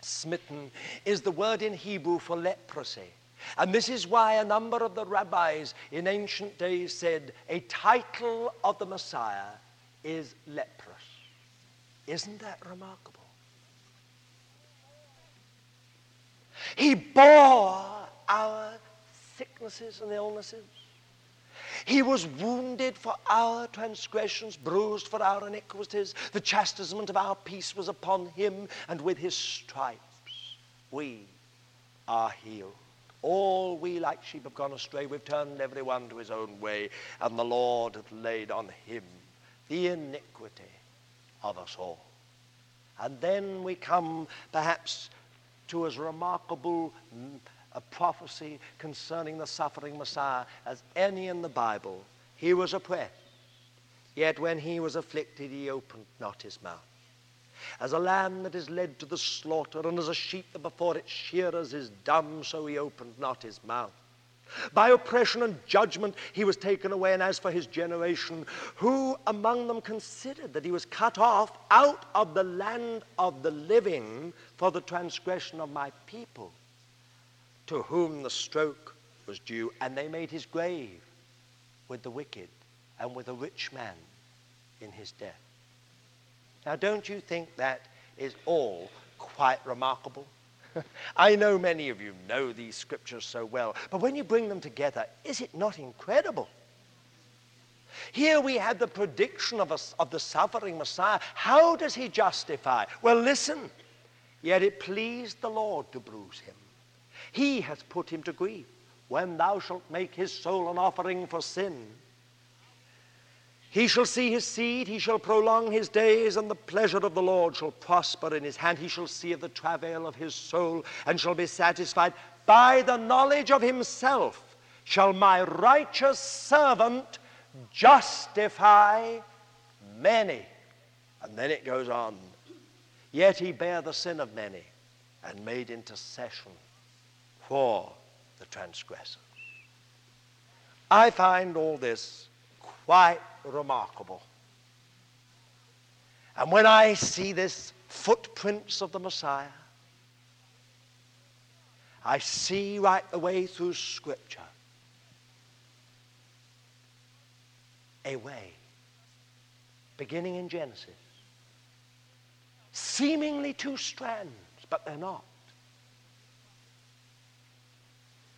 smitten, is the word in Hebrew for leprosy. And this is why a number of the rabbis in ancient days said a title of the Messiah is leprous. Isn't that remarkable? He bore our sicknesses and illnesses. He was wounded for our transgressions, bruised for our iniquities. The chastisement of our peace was upon him, and with his stripes we are healed. All we like sheep have gone astray. We've turned every one to his own way, and the Lord hath laid on him the iniquity of us all. And then we come perhaps to as remarkable mm, a prophecy concerning the suffering Messiah as any in the Bible. He was oppressed, yet when he was afflicted, he opened not his mouth. As a lamb that is led to the slaughter, and as a sheep that before its shearers is dumb, so he opened not his mouth. By oppression and judgment he was taken away, and as for his generation, who among them considered that he was cut off out of the land of the living for the transgression of my people, to whom the stroke was due, and they made his grave with the wicked and with a rich man in his death. Now, don't you think that is all quite remarkable? I know many of you know these scriptures so well, but when you bring them together, is it not incredible? Here we have the prediction of, of the suffering Messiah. How does he justify? Well, listen. Yet it pleased the Lord to bruise him. He has put him to grief. When thou shalt make his soul an offering for sin, he shall see his seed, he shall prolong his days, and the pleasure of the Lord shall prosper in his hand. He shall see of the travail of his soul, and shall be satisfied. By the knowledge of himself shall my righteous servant justify many. And then it goes on. Yet he bare the sin of many and made intercession for the transgressors. I find all this quite remarkable. And when I see this footprints of the Messiah, I see right the way through Scripture a way, beginning in Genesis, seemingly two strands, but they're not.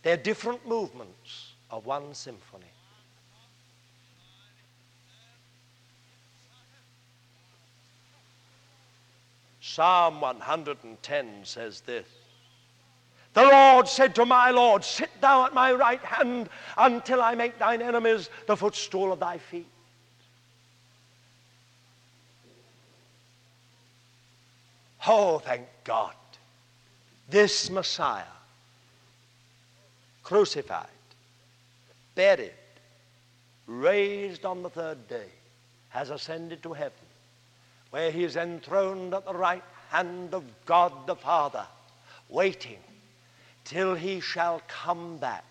They're different movements of one symphony. Psalm 110 says this The Lord said to my Lord, Sit thou at my right hand until I make thine enemies the footstool of thy feet. Oh, thank God. This Messiah, crucified, buried, raised on the third day, has ascended to heaven where he is enthroned at the right hand of God the Father, waiting till he shall come back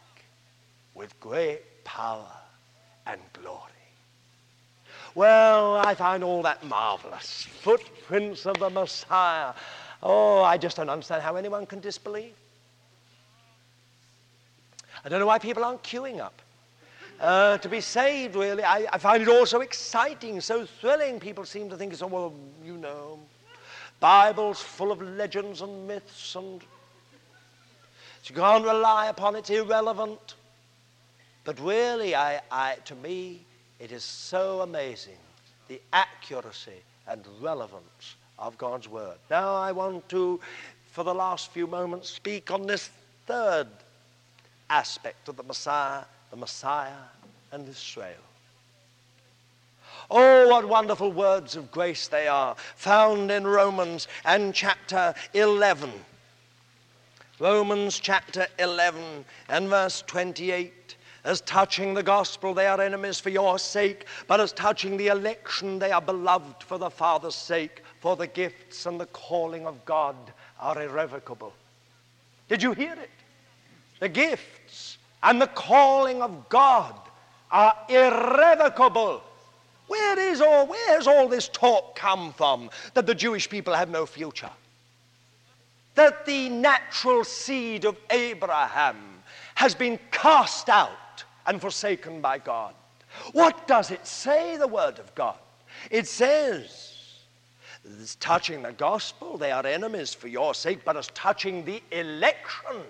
with great power and glory. Well, I find all that marvelous. Footprints of the Messiah. Oh, I just don't understand how anyone can disbelieve. I don't know why people aren't queuing up uh, to be saved, really. I, I, find it all so exciting, so thrilling. People seem to think it's, oh, well, you know, Bible's full of legends and myths, and you can't rely upon it, it's irrelevant. But really, I, I, to me, it is so amazing the accuracy and relevance of God's Word. Now, I want to, for the last few moments, speak on this third aspect of the Messiah the Messiah and Israel. Oh, what wonderful words of grace they are, found in Romans and chapter 11. Romans chapter 11 and verse 28. As touching the gospel, they are enemies for your sake, but as touching the election, they are beloved for the Father's sake, for the gifts and the calling of God are irrevocable. Did you hear it? The gifts and the calling of God are irrevocable. Where is all, where's all this talk come from that the Jewish people have no future? That the natural seed of Abraham has been cast out and forsaken by God. What does it say, the Word of God? It says, as touching the gospel, they are enemies for your sake, but as touching the election,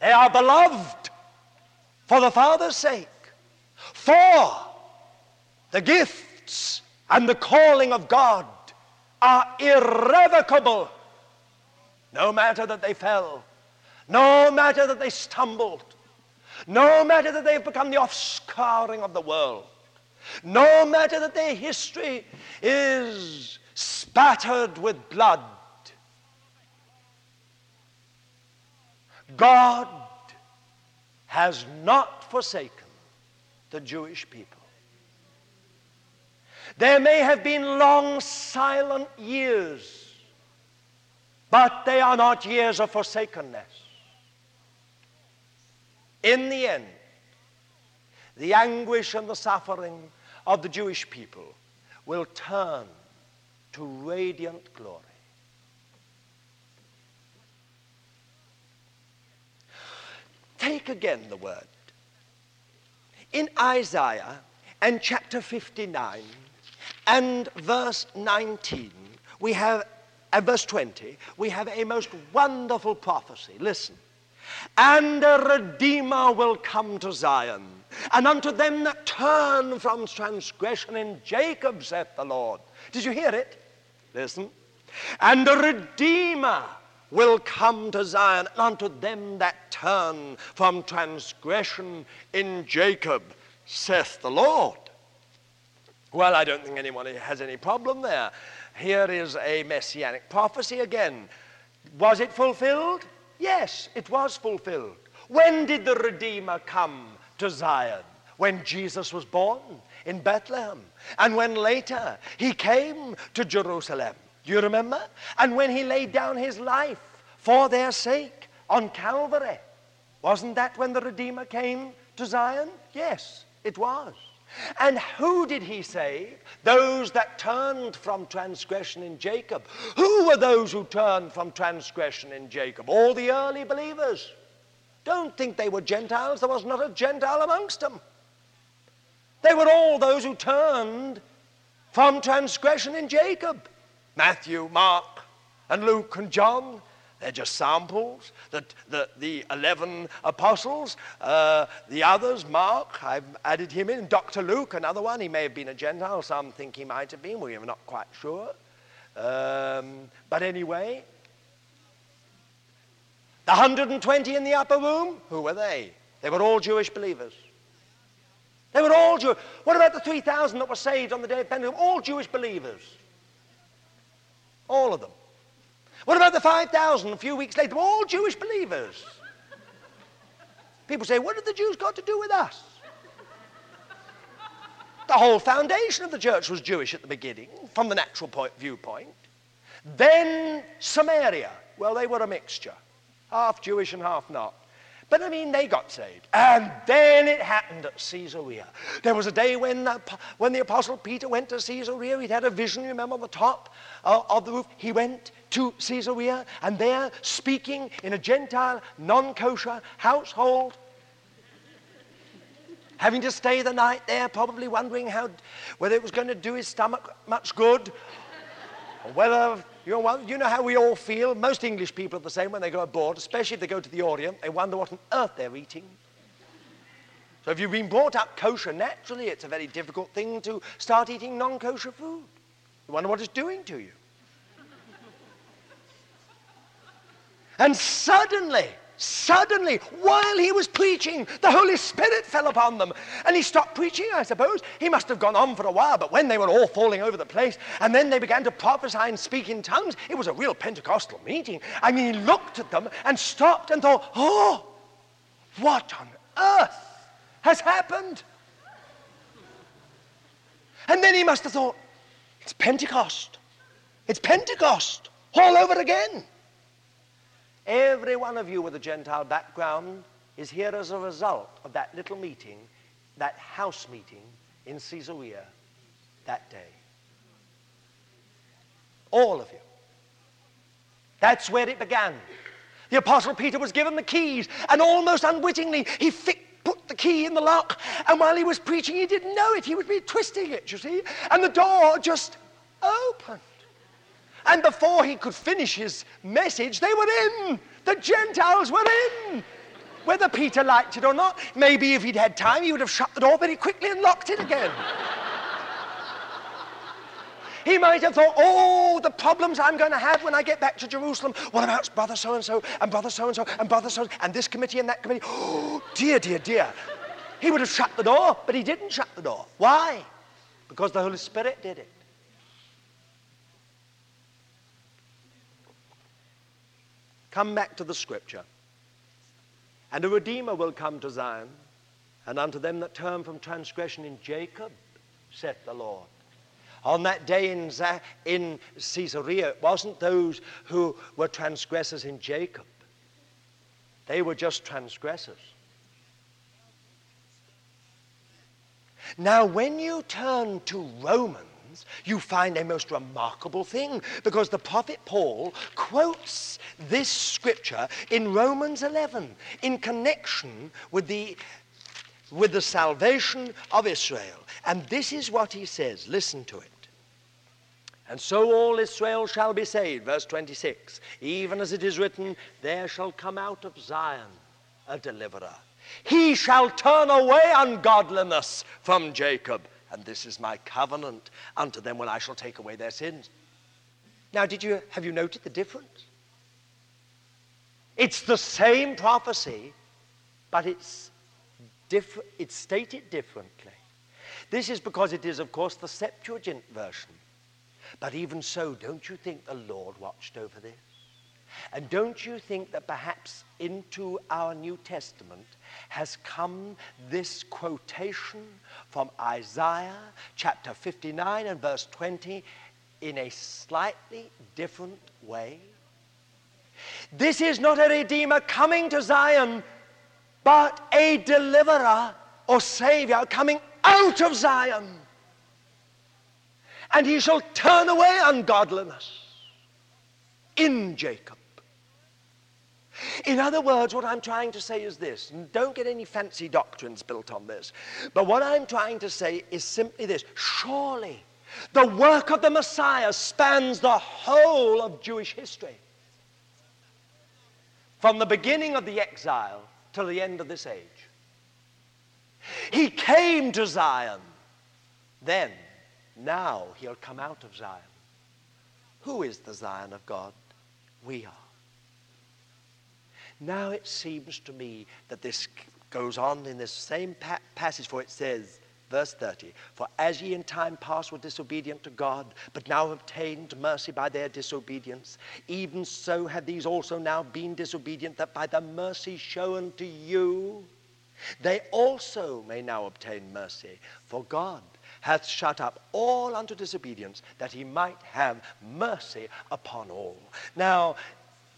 they are beloved for the Father's sake. For the gifts and the calling of God are irrevocable. No matter that they fell, no matter that they stumbled, no matter that they've become the offscouring of the world, no matter that their history is spattered with blood, God has not forsaken the Jewish people. There may have been long silent years, but they are not years of forsakenness. In the end, the anguish and the suffering of the Jewish people will turn to radiant glory. Take again the word. In Isaiah and chapter 59 and verse 19, we have, and verse 20, we have a most wonderful prophecy. Listen. And a Redeemer will come to Zion, and unto them that turn from transgression in Jacob, saith the Lord. Did you hear it? Listen. And a Redeemer will come to Zion, unto them that turn from transgression in Jacob, saith the Lord. Well, I don't think anyone has any problem there. Here is a messianic prophecy again. Was it fulfilled? Yes, it was fulfilled. When did the Redeemer come to Zion? When Jesus was born in Bethlehem. And when later he came to Jerusalem. Do you remember? And when he laid down his life for their sake on Calvary. Wasn't that when the Redeemer came to Zion? Yes, it was. And who did he save? Those that turned from transgression in Jacob. Who were those who turned from transgression in Jacob? All the early believers. Don't think they were Gentiles. There was not a Gentile amongst them. They were all those who turned from transgression in Jacob. Matthew, Mark, and Luke, and John, they're just samples. The, the, the 11 apostles, uh, the others, Mark, I've added him in. Dr. Luke, another one. He may have been a Gentile. Some think he might have been. We're not quite sure. Um, but anyway, the 120 in the upper room, who were they? They were all Jewish believers. They were all Jewish. What about the 3,000 that were saved on the day of Pentecost? All Jewish believers. All of them. What about the 5,000 a few weeks later? All Jewish believers. People say, what have the Jews got to do with us? The whole foundation of the church was Jewish at the beginning, from the natural point, viewpoint. Then Samaria. Well, they were a mixture, half Jewish and half not. But I mean, they got saved. And then it happened at Caesarea. There was a day when, the, when the Apostle Peter went to Caesarea. He'd had a vision, you remember, on the top uh, of the roof. He went to Caesarea, and there, speaking in a Gentile, non kosher household, having to stay the night there, probably wondering how, whether it was going to do his stomach much good, or whether you know, you know how we all feel? Most English people are the same when they go abroad, especially if they go to the Orient. They wonder what on earth they're eating. So if you've been brought up kosher, naturally it's a very difficult thing to start eating non-kosher food. You wonder what it's doing to you. and suddenly, Suddenly, while he was preaching, the Holy Spirit fell upon them. And he stopped preaching, I suppose. He must have gone on for a while, but when they were all falling over the place, and then they began to prophesy and speak in tongues, it was a real Pentecostal meeting. I mean, he looked at them and stopped and thought, oh, what on earth has happened? And then he must have thought, it's Pentecost. It's Pentecost all over again. Every one of you with a Gentile background is here as a result of that little meeting, that house meeting in Caesarea that day. All of you. That's where it began. The Apostle Peter was given the keys, and almost unwittingly, he put the key in the lock. And while he was preaching, he didn't know it. He would be twisting it, you see. And the door just opened. And before he could finish his message, they were in. The Gentiles were in. Whether Peter liked it or not, maybe if he'd had time, he would have shut the door very quickly and locked it again. He might have thought, oh, the problems I'm going to have when I get back to Jerusalem. What about brother so and so, and brother so and so, and brother so and this committee and that committee? Oh, dear, dear, dear. He would have shut the door, but he didn't shut the door. Why? Because the Holy Spirit did it. Come back to the scripture. And a Redeemer will come to Zion, and unto them that turn from transgression in Jacob, saith the Lord. On that day in, in Caesarea, it wasn't those who were transgressors in Jacob. They were just transgressors. Now, when you turn to Romans, you find a most remarkable thing because the prophet Paul quotes this scripture in Romans 11 in connection with the, with the salvation of Israel. And this is what he says. Listen to it. And so all Israel shall be saved. Verse 26. Even as it is written, there shall come out of Zion a deliverer. He shall turn away ungodliness from Jacob. And this is my covenant unto them when I shall take away their sins. Now, did you, have you noted the difference? It's the same prophecy, but it's, diff- it's stated differently. This is because it is, of course, the Septuagint version. But even so, don't you think the Lord watched over this? And don't you think that perhaps into our New Testament has come this quotation from Isaiah chapter 59 and verse 20 in a slightly different way? This is not a Redeemer coming to Zion, but a deliverer or Savior coming out of Zion. And he shall turn away ungodliness in Jacob. In other words, what I'm trying to say is this, don't get any fancy doctrines built on this, but what I'm trying to say is simply this surely the work of the Messiah spans the whole of Jewish history. From the beginning of the exile to the end of this age. He came to Zion. Then, now he'll come out of Zion. Who is the Zion of God? We are. Now it seems to me that this goes on in this same pa- passage, for it says, verse 30, For as ye in time past were disobedient to God, but now obtained mercy by their disobedience, even so have these also now been disobedient, that by the mercy shown to you, they also may now obtain mercy. For God hath shut up all unto disobedience, that he might have mercy upon all. Now,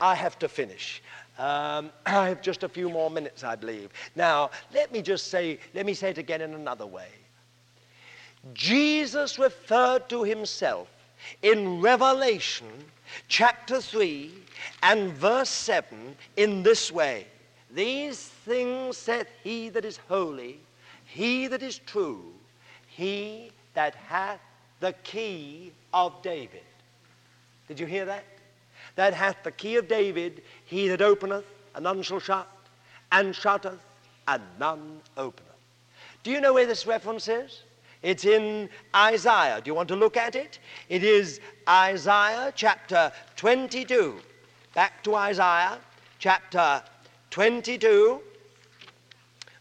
I have to finish. Um, I have just a few more minutes, I believe. Now, let me just say, let me say it again in another way. Jesus referred to himself in Revelation chapter 3 and verse 7 in this way These things saith he that is holy, he that is true, he that hath the key of David. Did you hear that? That hath the key of David, he that openeth, and none shall shut, and shutteth, and none openeth. Do you know where this reference is? It's in Isaiah. Do you want to look at it? It is Isaiah chapter 22. Back to Isaiah chapter 22,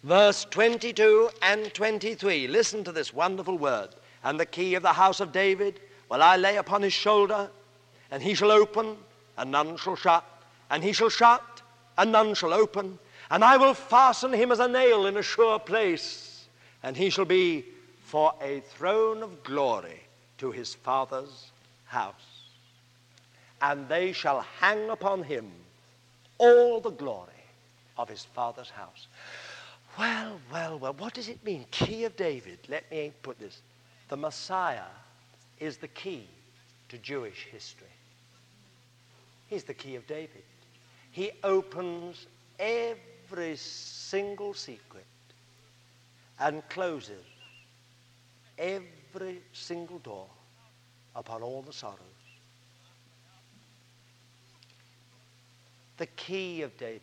verse 22 and 23. Listen to this wonderful word. And the key of the house of David will I lay upon his shoulder, and he shall open, and none shall shut, and he shall shut, and none shall open, and I will fasten him as a nail in a sure place, and he shall be for a throne of glory to his father's house. And they shall hang upon him all the glory of his father's house. Well, well, well, what does it mean? Key of David. Let me put this. The Messiah is the key to Jewish history. He's the key of David. He opens every single secret and closes every single door upon all the sorrows. The key of David.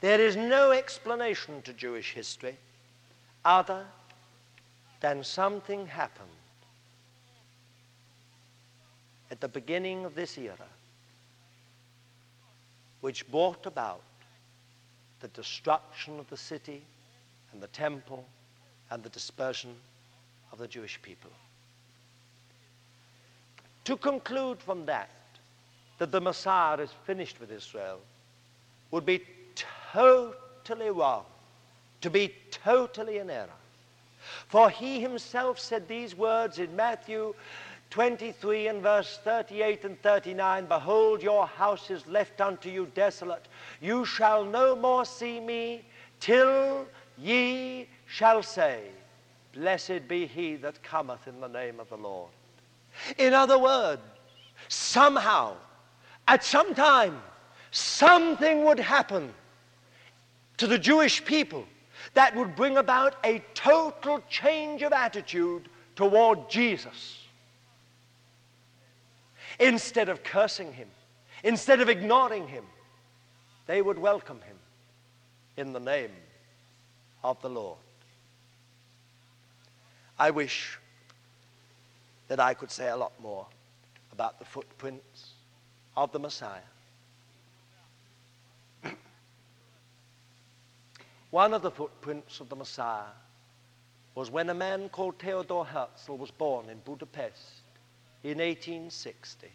There is no explanation to Jewish history other than something happened at the beginning of this era which brought about the destruction of the city and the temple and the dispersion of the Jewish people. To conclude from that, that the Messiah is finished with Israel, would be totally wrong, to be totally in error. For he himself said these words in Matthew 23 and verse 38 and 39 Behold, your house is left unto you desolate. You shall no more see me till ye shall say, Blessed be he that cometh in the name of the Lord. In other words, somehow, at some time, something would happen to the Jewish people that would bring about a total change of attitude toward Jesus. Instead of cursing him, instead of ignoring him, they would welcome him in the name of the Lord. I wish that I could say a lot more about the footprints of the Messiah. One of the footprints of the Messiah was when a man called Theodor Herzl was born in Budapest in 1860.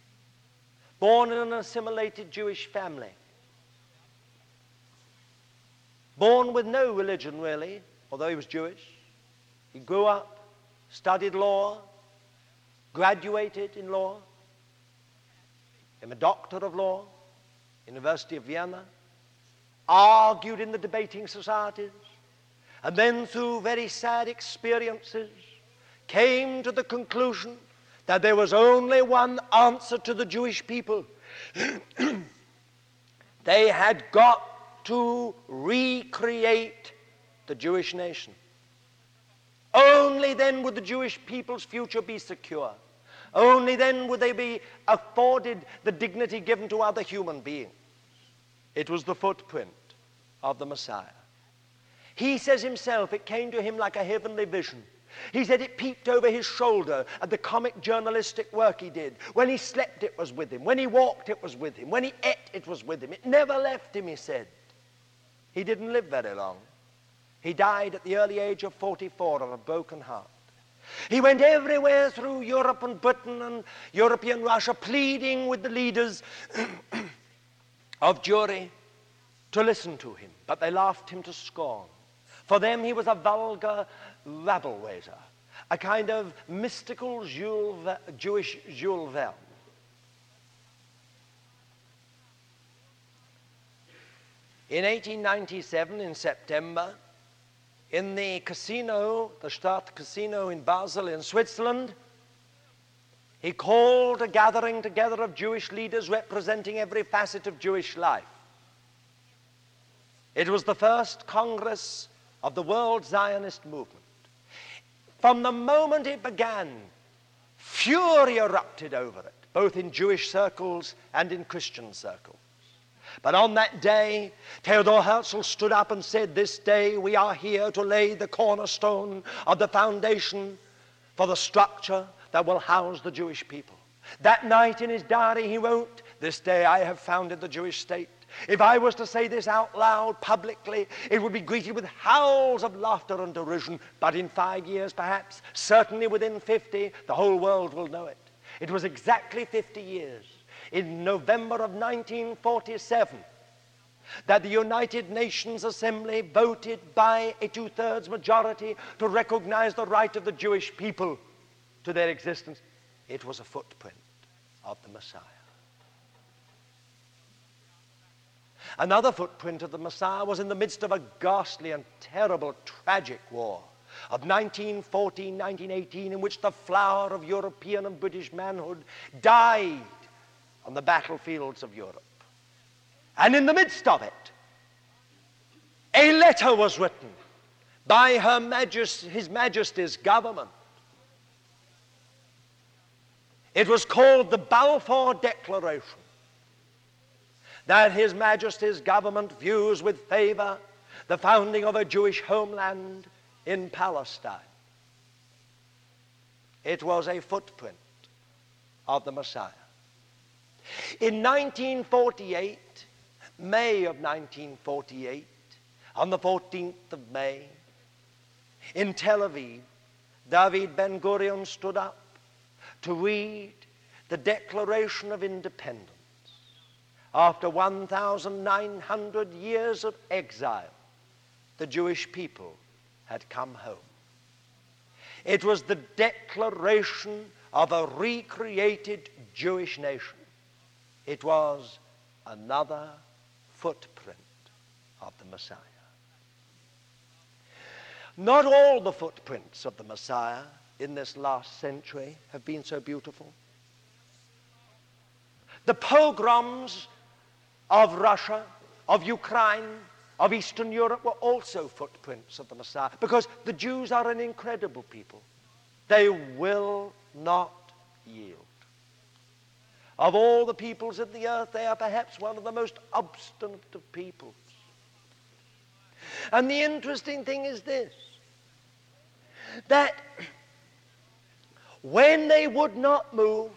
Born in an assimilated Jewish family. Born with no religion, really, although he was Jewish. He grew up, studied law, graduated in law, became a doctor of law, University of Vienna, argued in the debating societies, and then through very sad experiences came to the conclusion that there was only one answer to the Jewish people. they had got to recreate the Jewish nation. Only then would the Jewish people's future be secure. Only then would they be afforded the dignity given to other human beings. It was the footprint of the Messiah. He says himself, it came to him like a heavenly vision. He said it peeped over his shoulder at the comic journalistic work he did. When he slept, it was with him. When he walked, it was with him. When he ate, it was with him. It never left him, he said. He didn't live very long. He died at the early age of 44 of a broken heart. He went everywhere through Europe and Britain and European Russia, pleading with the leaders of Jewry to listen to him, but they laughed him to scorn. For them, he was a vulgar raiser, a kind of mystical Jules, Jewish Jules Verne. In 1897, in September, in the casino, the Stadt Casino in Basel in Switzerland, he called a gathering together of Jewish leaders representing every facet of Jewish life. It was the first Congress of the World Zionist Movement. From the moment it began, fury erupted over it, both in Jewish circles and in Christian circles. But on that day, Theodor Herzl stood up and said, This day we are here to lay the cornerstone of the foundation for the structure that will house the Jewish people. That night in his diary, he wrote, This day I have founded the Jewish state. If I was to say this out loud publicly, it would be greeted with howls of laughter and derision. But in five years, perhaps, certainly within 50, the whole world will know it. It was exactly 50 years in November of 1947 that the United Nations Assembly voted by a two thirds majority to recognize the right of the Jewish people to their existence. It was a footprint of the Messiah. Another footprint of the Messiah was in the midst of a ghastly and terrible, tragic war of 1914 1918, in which the flower of European and British manhood died on the battlefields of Europe. And in the midst of it, a letter was written by Her Majesty, His Majesty's government. It was called the Balfour Declaration that His Majesty's government views with favor the founding of a Jewish homeland in Palestine. It was a footprint of the Messiah. In 1948, May of 1948, on the 14th of May, in Tel Aviv, David Ben Gurion stood up to read the Declaration of Independence. After 1,900 years of exile, the Jewish people had come home. It was the declaration of a recreated Jewish nation. It was another footprint of the Messiah. Not all the footprints of the Messiah in this last century have been so beautiful. The pogroms of Russia, of Ukraine, of Eastern Europe were also footprints of the Messiah because the Jews are an incredible people. They will not yield. Of all the peoples of the earth, they are perhaps one of the most obstinate of peoples. And the interesting thing is this that when they would not move,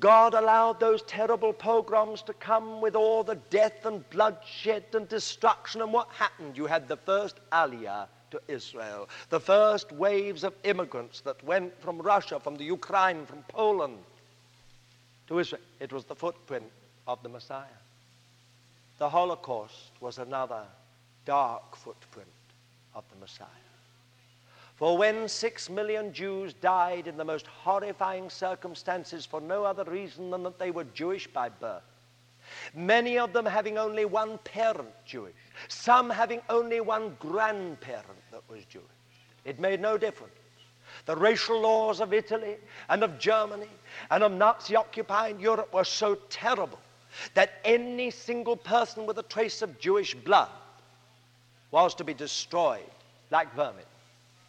God allowed those terrible pogroms to come with all the death and bloodshed and destruction. And what happened? You had the first Aliyah to Israel, the first waves of immigrants that went from Russia, from the Ukraine, from Poland to Israel. It was the footprint of the Messiah. The Holocaust was another dark footprint of the Messiah. For when six million Jews died in the most horrifying circumstances for no other reason than that they were Jewish by birth, many of them having only one parent Jewish, some having only one grandparent that was Jewish, it made no difference. The racial laws of Italy and of Germany and of Nazi occupied Europe were so terrible that any single person with a trace of Jewish blood was to be destroyed like vermin.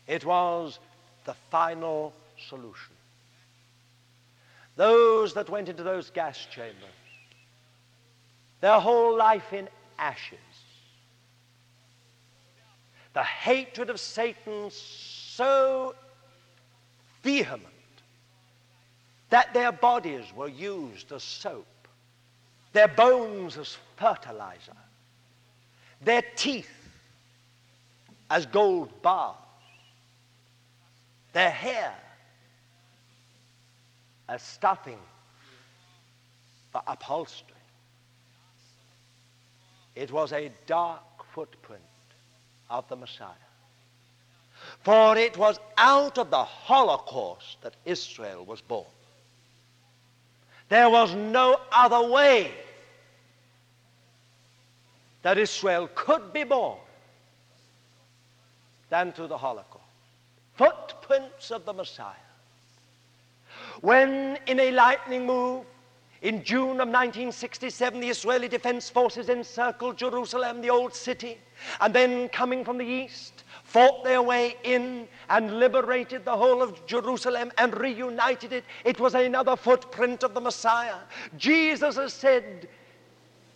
It was the final solution. Those that went into those gas chambers, their whole life in ashes. The hatred of Satan so vehement that their bodies were used as soap, their bones as fertilizer, their teeth as gold bars, their hair as stuffing for upholstery. It was a dark footprint of the Messiah. For it was out of the Holocaust that Israel was born. There was no other way that Israel could be born than through the Holocaust. Footprints of the Messiah. When, in a lightning move, in June of 1967, the Israeli Defense Forces encircled Jerusalem, the old city, and then coming from the east, fought their way in and liberated the whole of Jerusalem and reunited it. It was another footprint of the Messiah. Jesus has said,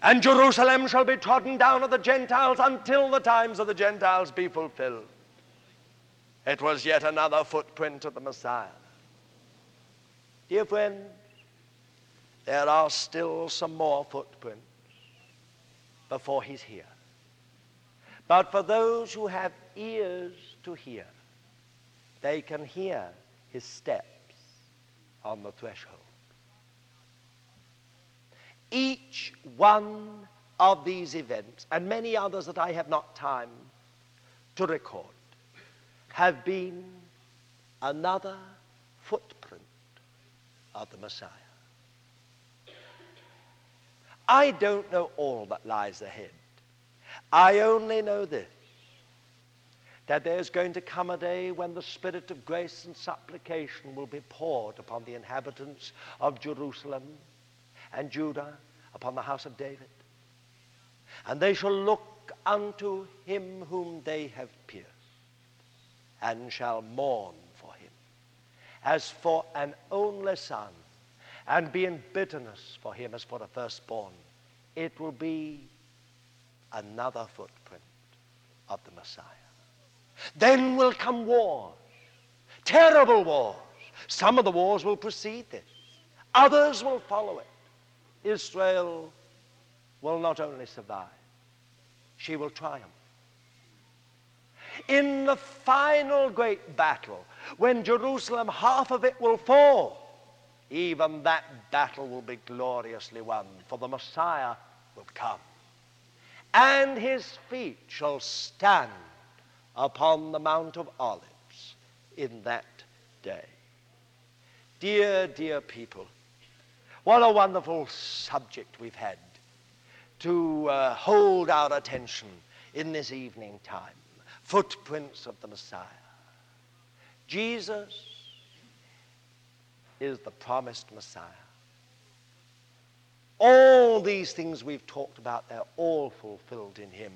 and Jerusalem shall be trodden down of the Gentiles until the times of the Gentiles be fulfilled. It was yet another footprint of the Messiah. Dear friends, there are still some more footprints before he's here. But for those who have ears to hear, they can hear his steps on the threshold. Each one of these events, and many others that I have not time to record, have been another footprint of the Messiah. I don't know all that lies ahead. I only know this that there's going to come a day when the spirit of grace and supplication will be poured upon the inhabitants of Jerusalem and Judah, upon the house of David. And they shall look unto him whom they have pierced and shall mourn for him as for an only son and be in bitterness for him as for a firstborn. It will be another footprint of the Messiah. Then will come wars, terrible wars. Some of the wars will precede this, others will follow it. Israel will not only survive, she will triumph in the final great battle, when Jerusalem, half of it will fall, even that battle will be gloriously won, for the Messiah will come. And his feet shall stand upon the Mount of Olives in that day. Dear, dear people, what a wonderful subject we've had to uh, hold our attention in this evening time footprints of the Messiah. Jesus is the promised Messiah. All these things we've talked about, they're all fulfilled in him.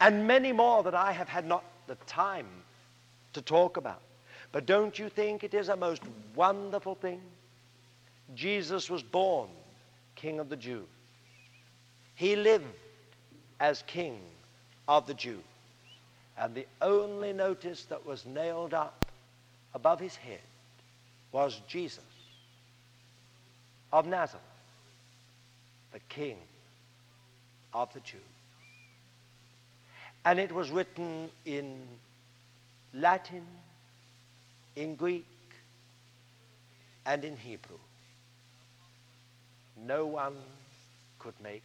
And many more that I have had not the time to talk about. But don't you think it is a most wonderful thing? Jesus was born King of the Jews. He lived as King of the Jews. And the only notice that was nailed up above his head was Jesus of Nazareth, the King of the Jews. And it was written in Latin, in Greek, and in Hebrew. No one could make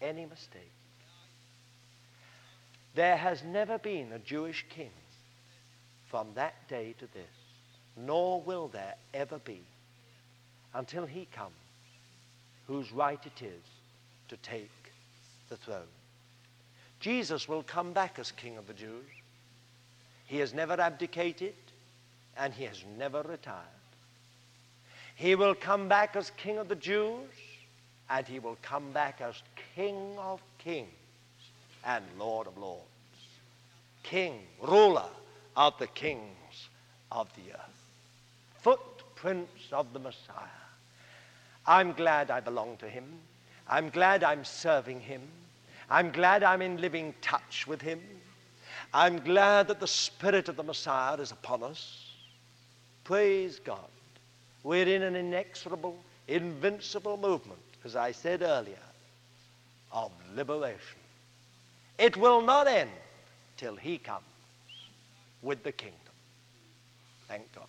any mistake. There has never been a Jewish king from that day to this, nor will there ever be until he comes, whose right it is to take the throne. Jesus will come back as King of the Jews. He has never abdicated and he has never retired. He will come back as King of the Jews and he will come back as King of kings and Lord of lords. King, ruler of the kings of the earth. Footprints of the Messiah. I'm glad I belong to him. I'm glad I'm serving him. I'm glad I'm in living touch with him. I'm glad that the Spirit of the Messiah is upon us. Praise God. We're in an inexorable, invincible movement, as I said earlier, of liberation. It will not end till he comes with the kingdom. Thank God.